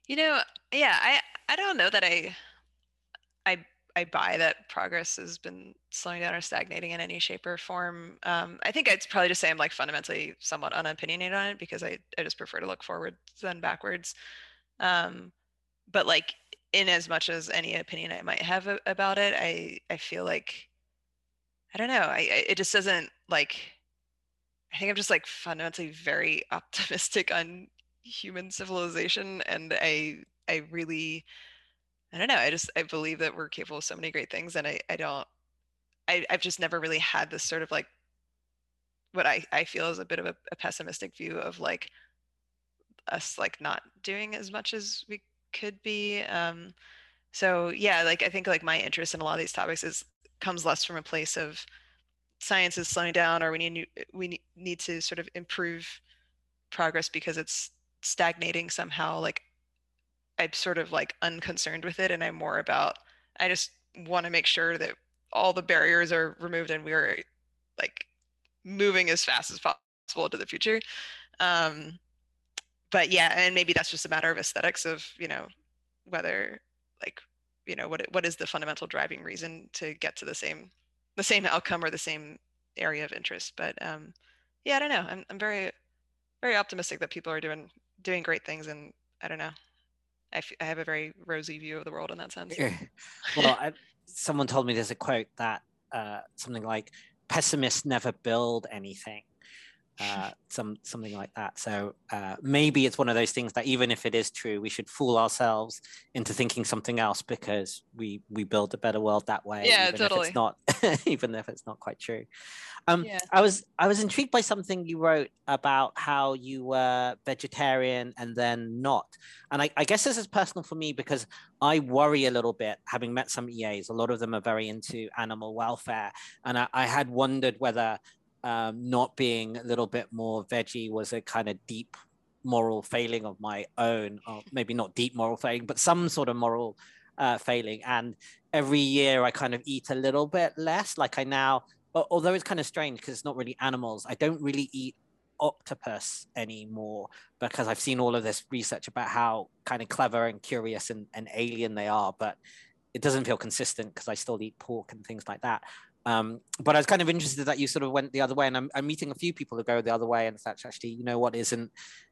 You know, yeah, I I don't know that I I I buy that progress has been slowing down or stagnating in any shape or form. Um, I think I'd probably just say I'm like fundamentally somewhat unopinionated on it because I, I just prefer to look forward than backwards. Um, but like in as much as any opinion I might have a, about it, I I feel like I don't know. I, I it just doesn't like. I think I'm just like fundamentally very optimistic on human civilization, and I I really I don't know. I just I believe that we're capable of so many great things, and I I don't I I've just never really had this sort of like what I I feel is a bit of a, a pessimistic view of like us like not doing as much as we could be. Um, so yeah, like I think like my interest in a lot of these topics is comes less from a place of science is slowing down or we need we need to sort of improve progress because it's stagnating somehow like I'm sort of like unconcerned with it and I'm more about I just want to make sure that all the barriers are removed and we're like moving as fast as possible into the future. Um, but yeah, and maybe that's just a matter of aesthetics of, you know, whether like you know what what is the fundamental driving reason to get to the same the same outcome or the same area of interest but um yeah i don't know. I'm, I'm very very optimistic that people are doing doing great things and i don't know. I, f- I have a very rosy view of the world in that sense. Well I, someone told me there's a quote that uh, something like pessimists never build anything uh, some something like that. So uh, maybe it's one of those things that even if it is true, we should fool ourselves into thinking something else because we we build a better world that way. Yeah, even totally. If it's not even if it's not quite true. Um, Yeah. I was I was intrigued by something you wrote about how you were vegetarian and then not, and I, I guess this is personal for me because I worry a little bit. Having met some EAs, a lot of them are very into animal welfare, and I, I had wondered whether um, not being a little bit more veggie was a kind of deep moral failing of my own, or maybe not deep moral failing, but some sort of moral uh, failing. And every year I kind of eat a little bit less. Like I now, although it's kind of strange because it's not really animals, I don't really eat octopus anymore because I've seen all of this research about how kind of clever and curious and, and alien they are, but it doesn't feel consistent because I still eat pork and things like that. Um, but I was kind of interested that you sort of went the other way, and I'm, I'm meeting a few people who go the other way, and it's actually, you know, what isn't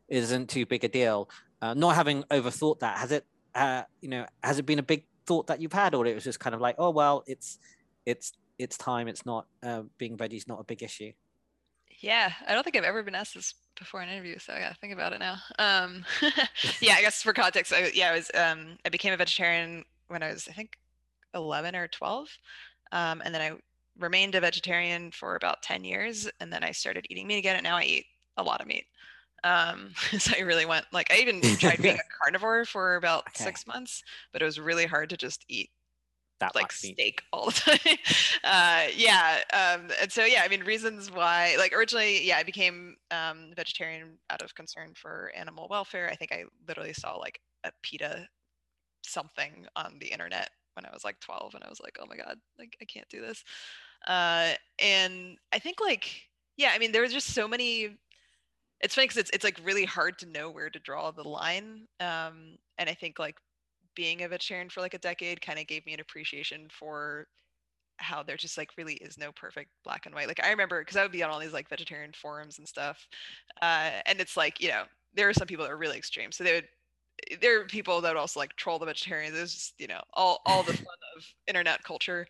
isn't too big a deal. Uh, not having overthought that, has it, uh, you know, has it been a big thought that you've had, or it was just kind of like, oh well, it's it's it's time. It's not uh, being is not a big issue. Yeah, I don't think I've ever been asked this before in an interview, so I gotta think about it now. Um, yeah, I guess for context, I, yeah, I was um, I became a vegetarian when I was I think 11 or 12, um, and then I remained a vegetarian for about 10 years, and then I started eating meat again, and now I eat a lot of meat. Um, so I really went like I even tried being a carnivore for about Okay. six months, but it was really hard to just eat That like much meat. steak all the time. uh, yeah. Um, and so, yeah, I mean, reasons why, like originally, yeah, I became um, vegetarian out of concern for animal welfare. I think I literally saw like a PETA something on the internet when I was like 12 and I was like, oh my God, like I can't do this. Uh, and I think like, yeah, I mean, there was just so many, it's funny because it's, it's like really hard to know where to draw the line. Um, and I think like being a vegetarian for like a decade kind of gave me an appreciation for how there just like really is no perfect black and white. Like I remember because I would be on all these like vegetarian forums and stuff, uh, and it's like you know there are some people that are really extreme, so they would. There are people that would also like troll the vegetarians. It's just you know all all the fun of internet culture,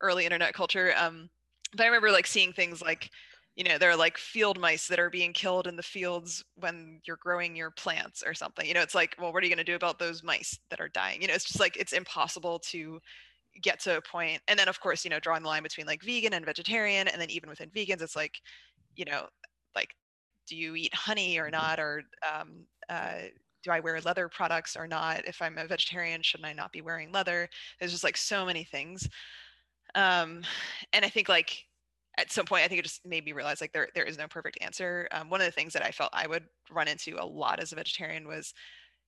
early internet culture. Um, but I remember like seeing things like you know there are like field mice that are being killed in the fields when you're growing your plants or something you know it's like well what are you going to do about those mice that are dying you know it's just like it's impossible to get to a point. and then of course you know drawing the line between like vegan and vegetarian and then even within vegans it's like you know like do you eat honey or not or um, uh, do i wear leather products or not if i'm a vegetarian shouldn't i not be wearing leather there's just like so many things um, and i think like at some point i think it just made me realize like there, there is no perfect answer. Um, one of the things that i felt i would run into a lot as a vegetarian was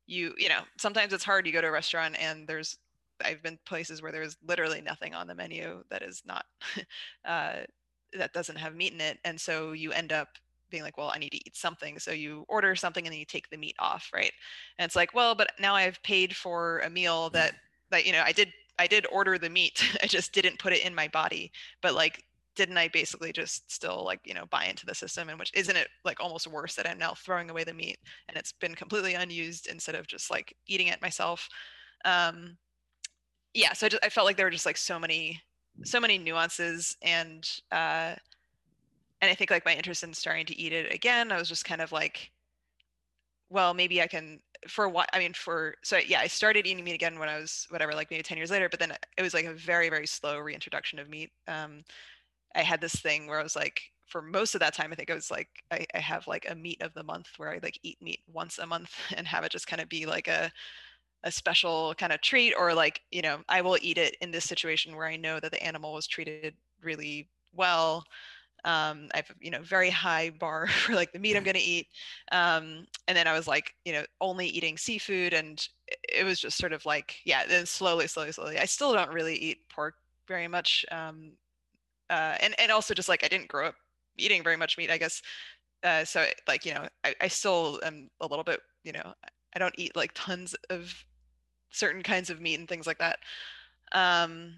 you you know sometimes it's hard you go to a restaurant and there's i've been places where there's literally nothing on the menu that is not uh, that doesn't have meat in it. And so you end up being like well i need to eat something. So you order something and then you take the meat off right? And it's like well but now i've paid for a meal that that you know i did i did order the meat i just didn't put it in my body but like didn't i basically just still like you know buy into the system and which isn't it like almost worse that i'm now throwing away the meat and it's been completely unused instead of just like eating it myself? Um yeah so I, just, I felt like there were just like so many so many nuances and uh and i think like my interest in starting to eat it again i was just kind of like well maybe i can for what i mean for so yeah i started eating meat again when i was whatever like maybe 10 years later but then it was like a very very slow reintroduction of meat um i had this thing where i was like for most of that time i think i was like I, I have like a meat of the month where i like eat meat once a month and have it just kind of be like a a special kind of treat or like you know i will eat it in this situation where i know that the animal was treated really well um, i have you know very high bar for like the meat i'm going to eat um, and then i was like you know only eating seafood and it was just sort of like yeah then slowly slowly slowly i still don't really eat pork very much um, uh, and and also just like i didn't grow up eating very much meat i guess uh, so like you know I, I still am a little bit you know i don't eat like tons of certain kinds of meat and things like that. Um,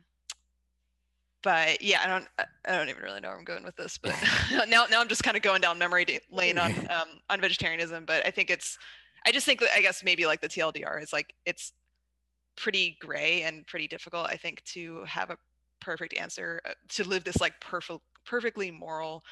but yeah, I don't I don't even really know where I'm going with this, but now now I'm just kind of going down memory lane on um, on vegetarianism. But I think it's I just think that I guess maybe like the TLDR is like it's pretty gray and pretty difficult. I think to have a perfect answer uh, to live this like perfect perfectly moral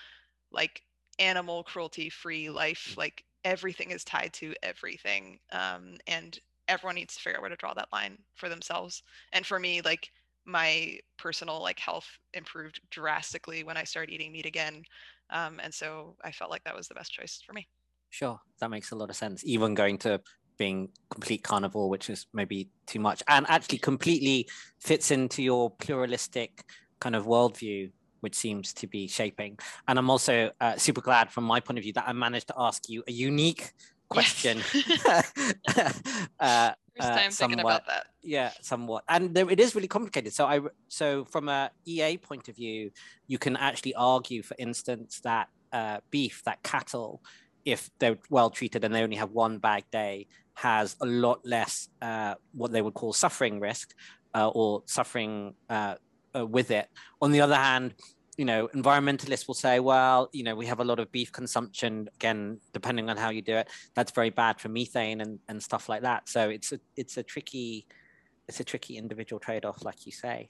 like animal cruelty free life like everything is tied to everything um, and everyone needs to figure out where to draw that line for themselves and for me like my personal like health improved drastically when i started eating meat again um, and so i felt like that was the best choice for me sure that makes a lot of sense even going to being complete carnivore which is maybe too much and actually completely fits into your pluralistic kind of worldview which seems to be shaping. And I'm also uh, super glad from my point of view that I managed to ask you a unique question. Yes. uh, First uh, time uh, thinking about that. Yeah, somewhat, and there, it is really complicated. So I, so from a EA point of view, you can actually argue, for instance, that uh, beef, that cattle, if they're well treated and they only have one bag day, has a lot less uh, what they would call suffering risk uh, or suffering uh, uh, with it. On the other hand, you know, environmentalists will say, well, you know, we have a lot of beef consumption. Again, depending on how you do it, that's very bad for methane and, and stuff like that. So it's a it's a tricky it's a tricky individual trade-off, like you say.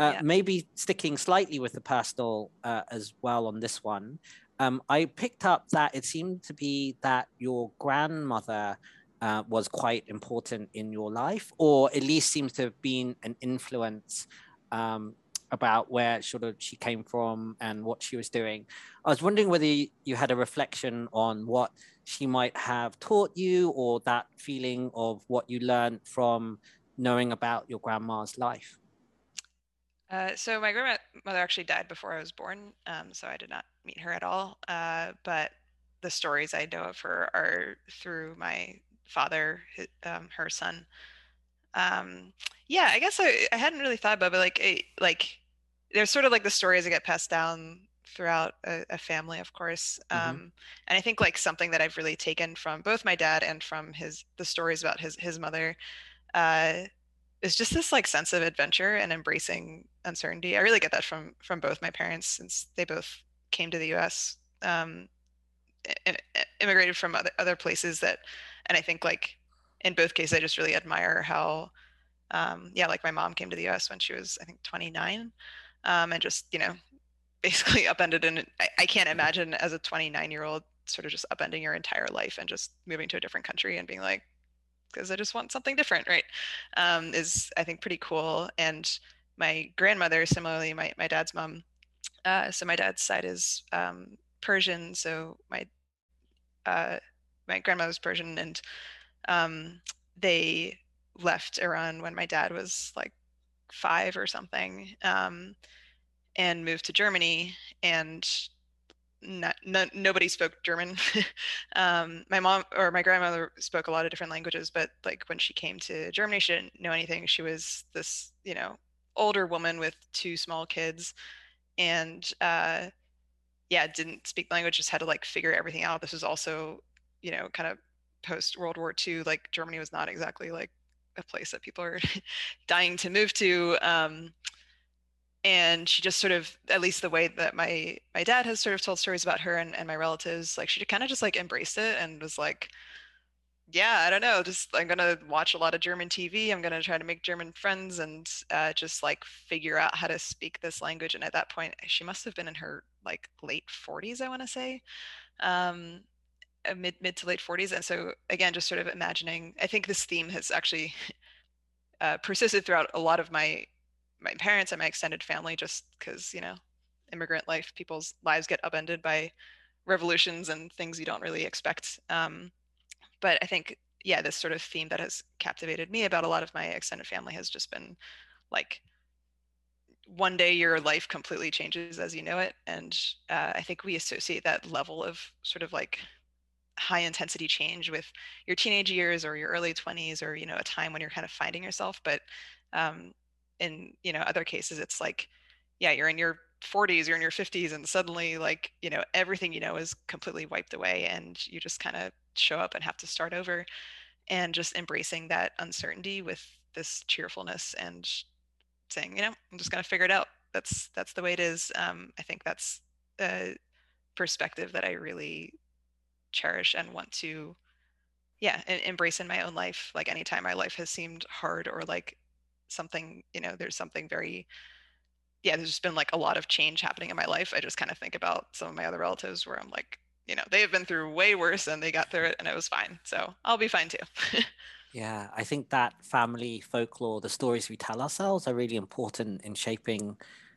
Uh, yeah. Maybe sticking slightly with the personal uh, as well on this one. Um, I picked up that it seemed to be that your grandmother uh, was quite important in your life, or at least seems to have been an influence um, about where sort of she came from and what she was doing. I was wondering whether you had a reflection on what she might have taught you or that feeling of what you learned from knowing about your grandma's life. Uh, so my grandmother actually died before I was born, um, so I did not meet her at all. Uh, but the stories I know of her are through my father, his, um, her son. Um, yeah, I guess I, I hadn't really thought about, it, but like it, like there's sort of like the stories that get passed down throughout a, a family, of course. Mm-hmm. Um, and I think like something that I've really taken from both my dad and from his the stories about his his mother uh, is just this like sense of adventure and embracing uncertainty. I really get that from from both my parents since they both came to the U.S. Um, immigrated from other other places that, and I think like in both cases, I just really admire how, um, yeah, like my mom came to the U.S. when she was, I think, 29, um, and just you know, basically upended. And I, I can't imagine as a 29 year old sort of just upending your entire life and just moving to a different country and being like, because I just want something different, right? Um, is I think pretty cool. And my grandmother, similarly, my my dad's mom. Uh, so my dad's side is um, Persian. So my uh, my grandmother's Persian, and um, they left Iran when my dad was like five or something um, and moved to Germany. And not, nobody spoke German. um, my mom or my grandmother spoke a lot of different languages, but like when she came to Germany, she didn't know anything. She was this, you know, older woman with two small kids. And uh, yeah, didn't speak language, just had to like figure everything out. This was also, you know, kind of post World War II, like Germany was not exactly like a place that people are dying to move to. Um, and she just sort of, at least the way that my my dad has sort of told stories about her and, and my relatives, like she kind of just like embraced it and was like, yeah, I don't know, just I'm gonna watch a lot of German TV. I'm gonna try to make German friends and uh, just like figure out how to speak this language. And at that point, she must have been in her like late 40s, I want to say. Um, mid mid to late 40s and so again just sort of imagining i think this theme has actually uh, persisted throughout a lot of my my parents and my extended family just because you know immigrant life people's lives get upended by revolutions and things you don't really expect um, but i think yeah this sort of theme that has captivated me about a lot of my extended family has just been like one day your life completely changes as you know it and uh, i think we associate that level of sort of like high intensity change with your teenage years or your early 20s or you know a time when you're kind of finding yourself but um, in you know other cases it's like yeah you're in your 40s you're in your 50s and suddenly like you know everything you know is completely wiped away and you just kind of show up and have to start over and just embracing that uncertainty with this cheerfulness and saying, you know, I'm just going to figure it out. That's that's the way it is. Um, I think that's a perspective that I really cherish and want to, yeah, embrace in my own life. Like anytime my life has seemed hard or like something, you know, there's something very yeah, there's just been like a lot of change happening in my life. I just kind of think about some of my other relatives where I'm like, you know, they have been through way worse and they got through it and it was fine. So I'll be fine too. yeah, I think that family folklore, the stories we tell ourselves are really important in shaping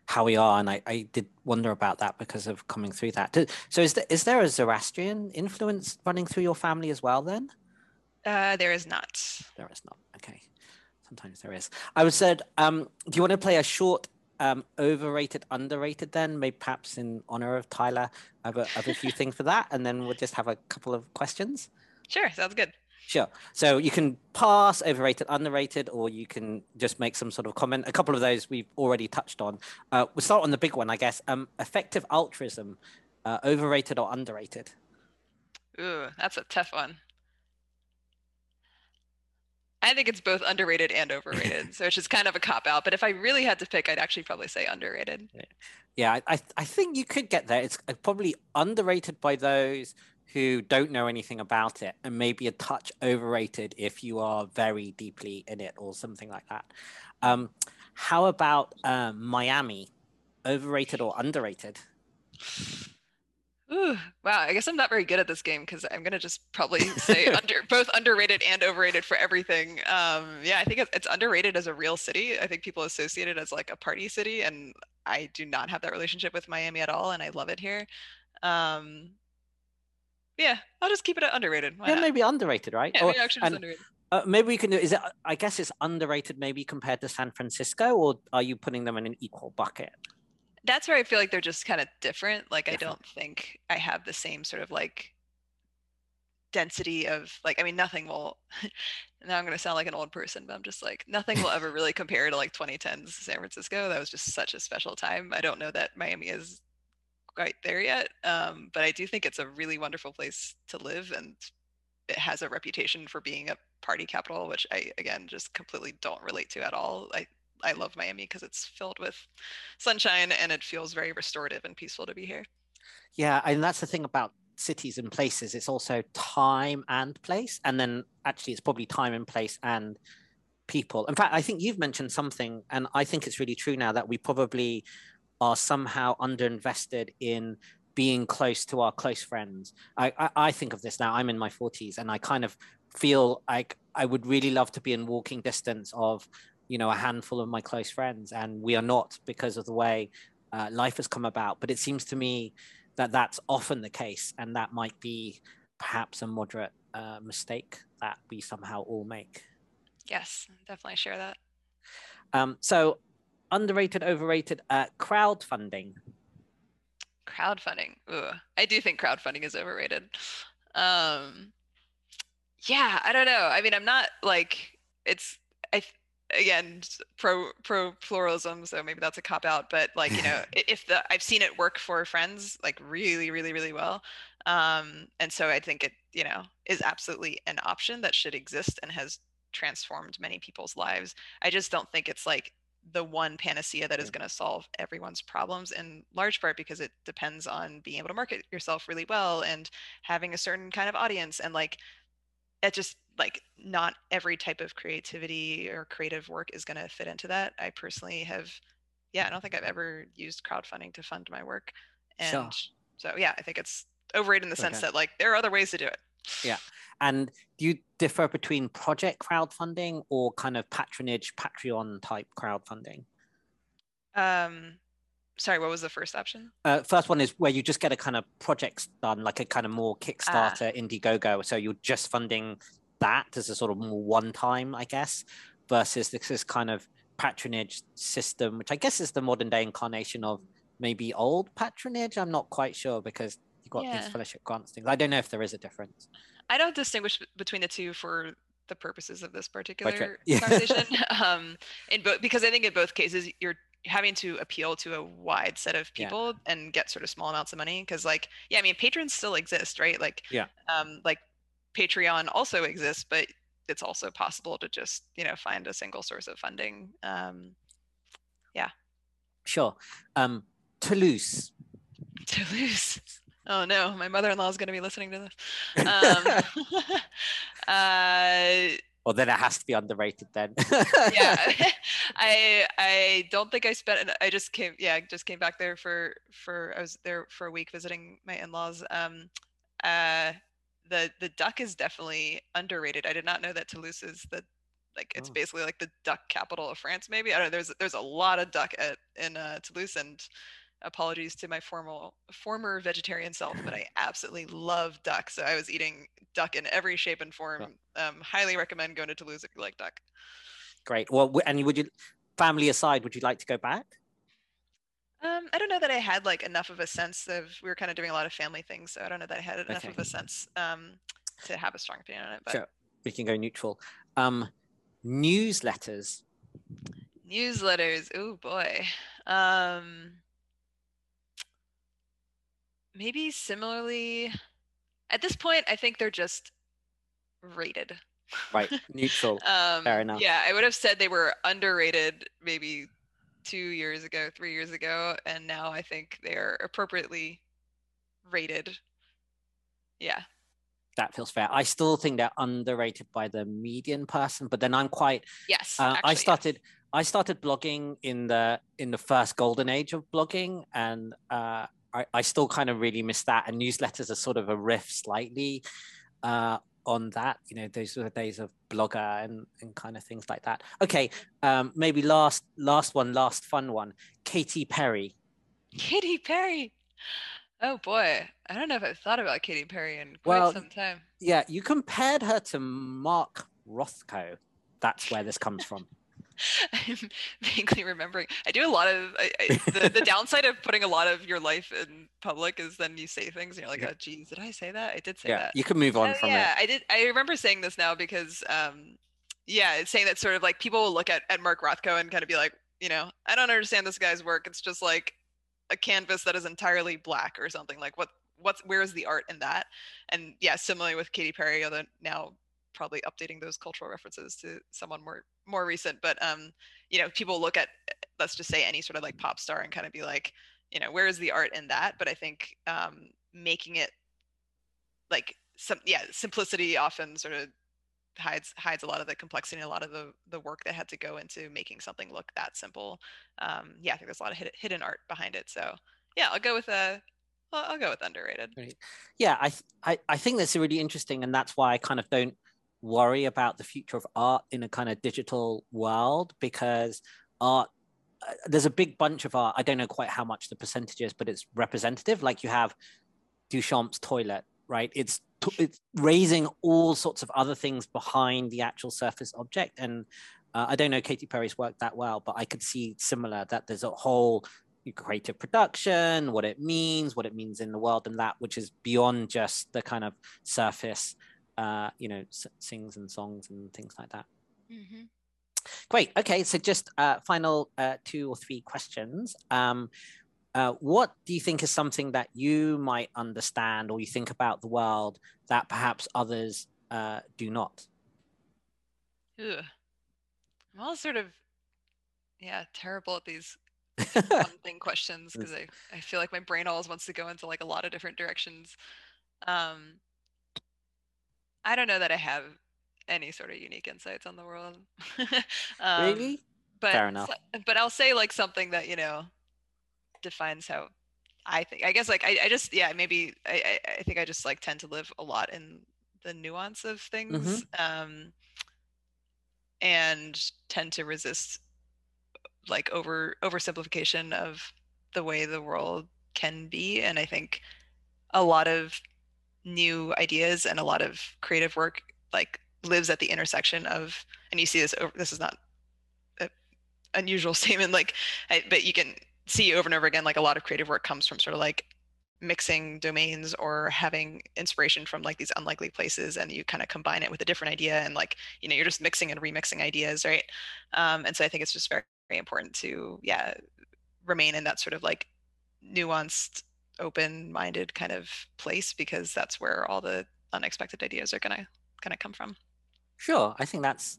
how we are. And I, I did wonder about that because of coming through that. So is there, is there a Zoroastrian influence running through your family as well then? Uh, there is not. There is not. Okay. Sometimes there is. I was said, um, do you want to play a short um, overrated, underrated then, maybe perhaps in honor of Tyler. I have a, I have a few things for that, and then we'll just have a couple of questions. Sure, sounds good. Sure. So you can pass, overrated, underrated, or you can just make some sort of comment. A couple of those we've already touched on. Uh, we'll start on the big one, I guess. Um, effective altruism, uh, overrated or underrated? Ooh, that's a tough one. I think it's both underrated and overrated. so it's just kind of a cop out. But if I really had to pick, I'd actually probably say underrated. Yeah, yeah I, I think you could get there. It's uh, probably underrated by those who don't know anything about it and maybe a touch overrated if you are very deeply in it or something like that. Um, how about um, Miami? Overrated or underrated? Ooh, wow. I guess I'm not very good at this game because I'm gonna just probably say under both underrated and overrated for everything. Um, yeah, I think it's, it's underrated as a real city. I think people associate it as like a party city, and I do not have that relationship with Miami at all, and I love it here. Um, yeah, I'll just keep it underrated. Why yeah, not? maybe underrated, right? Yeah, or, maybe actually underrated. Uh, maybe we can do. Is it? I guess it's underrated, maybe compared to San Francisco, or are you putting them in an equal bucket? that's where I feel like they're just kind of different. Like different. I don't think I have the same sort of like density of like I mean nothing will now I'm gonna sound like an old person, but I'm just like nothing will ever really compare to like 2010s San Francisco. That was just such a special time. I don't know that Miami is quite there yet, um, but I do think it's a really wonderful place to live, and it has a reputation for being a party capital, which I again just completely don't relate to at all. I I love Miami because it's filled with sunshine and it feels very restorative and peaceful to be here. Yeah, and that's the thing about cities and places. It's also time and place, and then actually it's probably time and place and people. In fact, I think you've mentioned something, and I think it's really true now that we probably are somehow underinvested in being close to our close friends. I, I, I think of this now. I'm in my 40s, and I kind of feel like I would really love to be in walking distance of you know a handful of my close friends and we are not because of the way uh, life has come about but it seems to me that that's often the case and that might be perhaps a moderate uh, mistake that we somehow all make yes definitely share that um, so underrated overrated uh, crowdfunding. Crowdfunding. Ooh, i do think crowdfunding is overrated. Um, yeah i don't know. I mean i'm not like it's i again pro pro pluralism so maybe that's a cop out but like you know if the i've seen it work for friends like really really really well. Um and so i think it you know is absolutely an option that should exist and has transformed many people's lives. I just don't think it's like the one panacea that is going to solve everyone's problems in large part because it depends on being able to market yourself really well and having a certain kind of audience and like it just like not every type of creativity or creative work is going to fit into that. I personally have, yeah, I don't think I've ever used crowdfunding to fund my work. And sure. so, yeah, I think it's overrated in the sense okay. that like there are other ways to do it. Yeah. And do you differ between project crowdfunding or kind of patronage, Patreon type crowdfunding? Um, sorry, what was the first option? Uh, first one is where you just get a kind of projects done, like a kind of more Kickstarter, uh, Indiegogo. So you're just funding that as a sort of more one time, I guess, versus this is kind of patronage system, which I guess is the modern day incarnation of maybe old patronage. I'm not quite sure because you've got yeah. these fellowship grants things. I don't know if there is a difference. I don't distinguish between the two for the purposes of this particular yeah. conversation. um, in both because I think in both cases you're having to appeal to a wide set of people yeah. and get sort of small amounts of money because like yeah i mean patrons still exist right like yeah um like Patreon also exists, but it's also possible to just you know find a single source of funding. Um, yeah. Sure. Um, Toulouse. Toulouse. Oh no, my mother-in-law is going to be listening to this. Um, uh, well, then it has to be underrated then. yeah, I I don't think I spent. I just came. Yeah, just came back there for for. I was there for a week visiting my in-laws. Um, uh, the the duck is definitely underrated. I did not know that Toulouse is the like it's oh. basically like the duck capital of France. Maybe I don't know. There's there's a lot of duck at in uh, Toulouse, and apologies to my formal former vegetarian self, but I absolutely love duck. So I was eating duck in every shape and form. Um, highly recommend going to Toulouse if you like duck. Great. Well, and would you, family aside, would you like to go back? Um, I don't know that I had like enough of a sense of. We were kind of doing a lot of family things, so I don't know that I had enough okay. of a sense um, to have a strong opinion on it. But sure. we can go neutral. Um, newsletters. Newsletters. Oh boy. Um, maybe similarly at this point i think they're just rated. Right. Neutral. Um, fair enough. yeah i would have said they were underrated maybe two years ago three years ago and now i think they're appropriately rated. Yeah. That feels fair. I still think they're underrated by the median person but then i'm quite yes uh, actually, i started yes. i started blogging in the in the first golden age of blogging and uh, I, I still kind of really miss that. And newsletters are sort of a riff slightly uh, on that. You know, those were the days of blogger and, and kind of things like that. Okay, um, maybe last last one, last fun one. Katy Perry. Katy Perry. Oh boy, I don't know if I've thought about Katy Perry in quite well, some time. Yeah, you compared her to Mark Rothko. That's where this comes from. I'm vaguely remembering. I do a lot of I, I, the, the downside of putting a lot of your life in public is then you say things and you're like, yeah. oh, geez, did I say that? I did say yeah, that. You can move on uh, from yeah, it. Yeah, I did. I remember saying this now because, um, yeah, it's saying that sort of like people will look at, at Mark Rothko and kind of be like, you know, I don't understand this guy's work. It's just like a canvas that is entirely black or something. Like what what's where is the art in that? And yeah, similarly with Katy Perry, although now probably updating those cultural references to someone more more recent but um you know people look at let's just say any sort of like pop star and kind of be like you know where is the art in that? But i think um making it like some yeah simplicity often sort of hides hides a lot of the complexity and a lot of the the work that had to go into making something look that simple. Um yeah i think there's a lot of hidden, hidden art behind it so yeah i'll go with a I'll, I'll go with underrated. Yeah I, I i think that's really interesting and that's why i kind of don't worry about the future of art in a kind of digital world because art uh, there's a big bunch of art. I don't know quite how much the percentage is but it's representative. Like you have duchamp's toilet right? It's it's raising all sorts of other things behind the actual surface object. And uh, i don't know katy perry's work that well but i could see similar that there's a whole creative production what it means what it means in the world and that which is beyond just the kind of surface uh, you know, sings and songs and things like that. Mm-hmm. Great. Okay. So just uh, final uh, two or three questions. Um, uh, what do you think is something that you might understand or you think about the world that perhaps others uh, do not? Ugh. I'm all sort of, yeah, terrible at these one thing questions because I, I feel like my brain always wants to go into like a lot of different directions. Um, I don't know that I have any sort of unique insights on the world. um, really? But, Fair enough. But I'll say like something that you know defines how I think. I guess like I, I just yeah maybe I, I think I just like tend to live a lot in the nuance of things, mm-hmm. um, and tend to resist like over oversimplification of the way the world can be. And I think a lot of new ideas and a lot of creative work like lives at the intersection of and you see this over this is not an unusual statement like I, but you can see over and over again like a lot of creative work comes from sort of like mixing domains or having inspiration from like these unlikely places and you kind of combine it with a different idea and like you know you're just mixing and remixing ideas right? Um, and so i think it's just very, very important to yeah remain in that sort of like nuanced open-minded kind of place because that's where all the unexpected ideas are gonna gonna come from. Sure, I think that's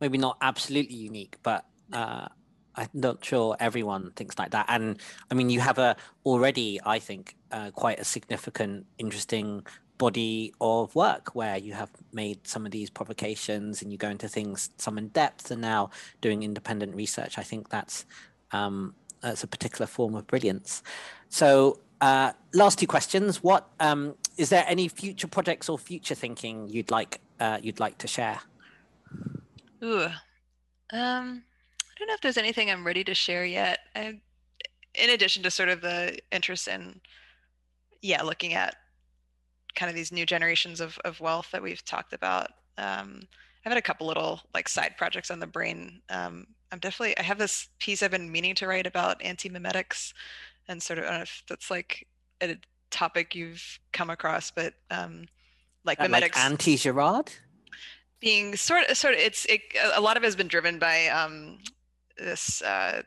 maybe not absolutely unique, but uh, I'm not sure everyone thinks like that. And I mean, you have a already, I think, uh, quite a significant, interesting body of work where you have made some of these provocations and you go into things some in depth and now doing independent research. I think that's um, that's a particular form of brilliance. So, uh, last two questions: What um, is there any future projects or future thinking you'd like uh, you'd like to share? Ooh, um, I don't know if there's anything I'm ready to share yet. I, in addition to sort of the interest in, yeah, looking at kind of these new generations of, of wealth that we've talked about. Um, I've had a couple little like side projects on the brain. Um, I'm definitely, I have this piece I've been meaning to write about anti-memetics and sort of, I don't know if that's like a topic you've come across, but um, like uh, memetics. Like anti-Girard? Being sort of, sort of, it's, it, a lot of it has been driven by um, this, uh,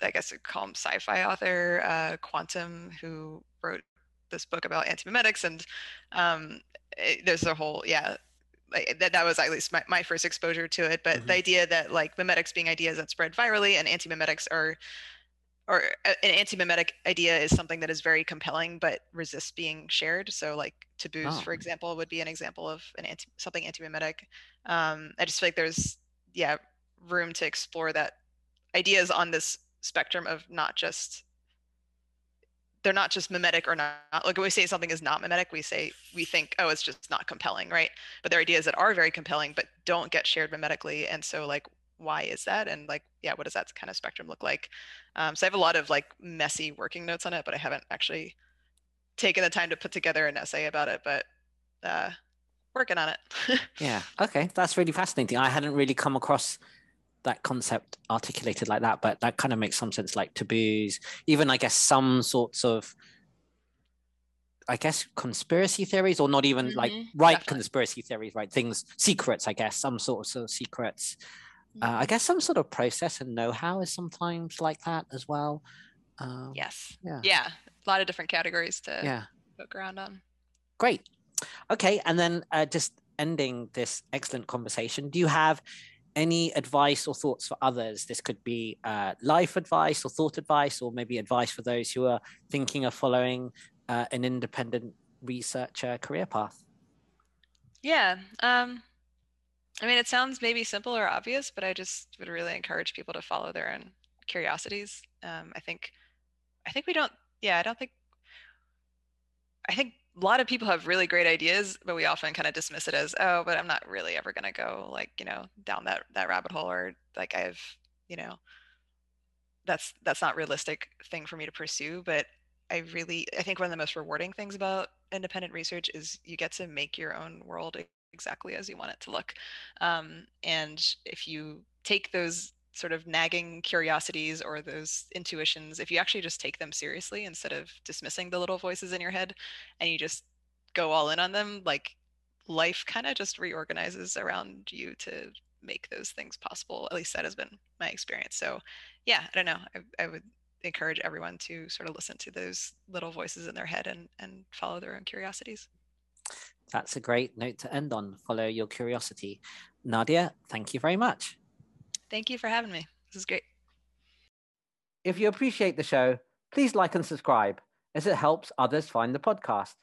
I guess I call him sci-fi author, uh, qntm, who wrote this book about anti-memetics, and um, it, there's a whole yeah. Like, that that was at least my, my first exposure to it, but mm-hmm. the idea that like memetics being ideas that spread virally and anti-memetics are or an anti-mimetic idea is something that is very compelling but resists being shared so like taboos oh. for example would be an example of an anti something anti-mimetic um, i just feel like there's yeah room to explore that ideas on this spectrum of not just they're not just mimetic or not like when we say something is not mimetic we say we think oh it's just not compelling right but there are ideas that are very compelling but don't get shared mimetically and so like why is that and like yeah what does that kind of spectrum look like um, so i have a lot of like messy working notes on it but i haven't actually taken the time to put together an essay about it but uh, working on it yeah okay that's really fascinating i hadn't really come across that concept articulated like that, but that kind of makes some sense, like taboos, even I guess some sorts of I guess conspiracy theories, or not even mm-hmm. like right Definitely. conspiracy theories, right? Things, secrets, I guess, some sort of secrets. Uh, I guess some sort of process and know-how is sometimes like that as well. Um, yes. Yeah. Yeah. A lot of different categories to yeah. poke around on. Great. Okay, and then uh, just ending this excellent conversation. Do you have any advice or thoughts for others? This could be uh, life advice or thought advice, or maybe advice for those who are thinking of following uh, an independent researcher career path. Yeah. Um, I mean, it sounds maybe simple or obvious, but I just would really encourage people to follow their own curiosities. Um, I think, I think we don't, yeah, I don't think, I think a lot of people have really great ideas, but we often kind of dismiss it as, oh, but I'm not really ever going to go like, you know, down that, that rabbit hole or like I've, you know, that's, that's not realistic thing for me to pursue. But I really, I think one of the most rewarding things about independent research is you get to make your own world exactly as you want it to look. Um, and if you take those sort of nagging curiosities or those intuitions, if you actually just take them seriously instead of dismissing the little voices in your head and you just go all in on them, like life kind of just reorganizes around you to make those things possible. At least that has been my experience. So, yeah, I don't know. I, I would encourage everyone to sort of listen to those little voices in their head and, and follow their own curiosities. That's a great note to end on. Follow your curiosity. Nadia, thank you very much. Thank you for having me. This is great. If you appreciate the show, please like and subscribe as it helps others find the podcast.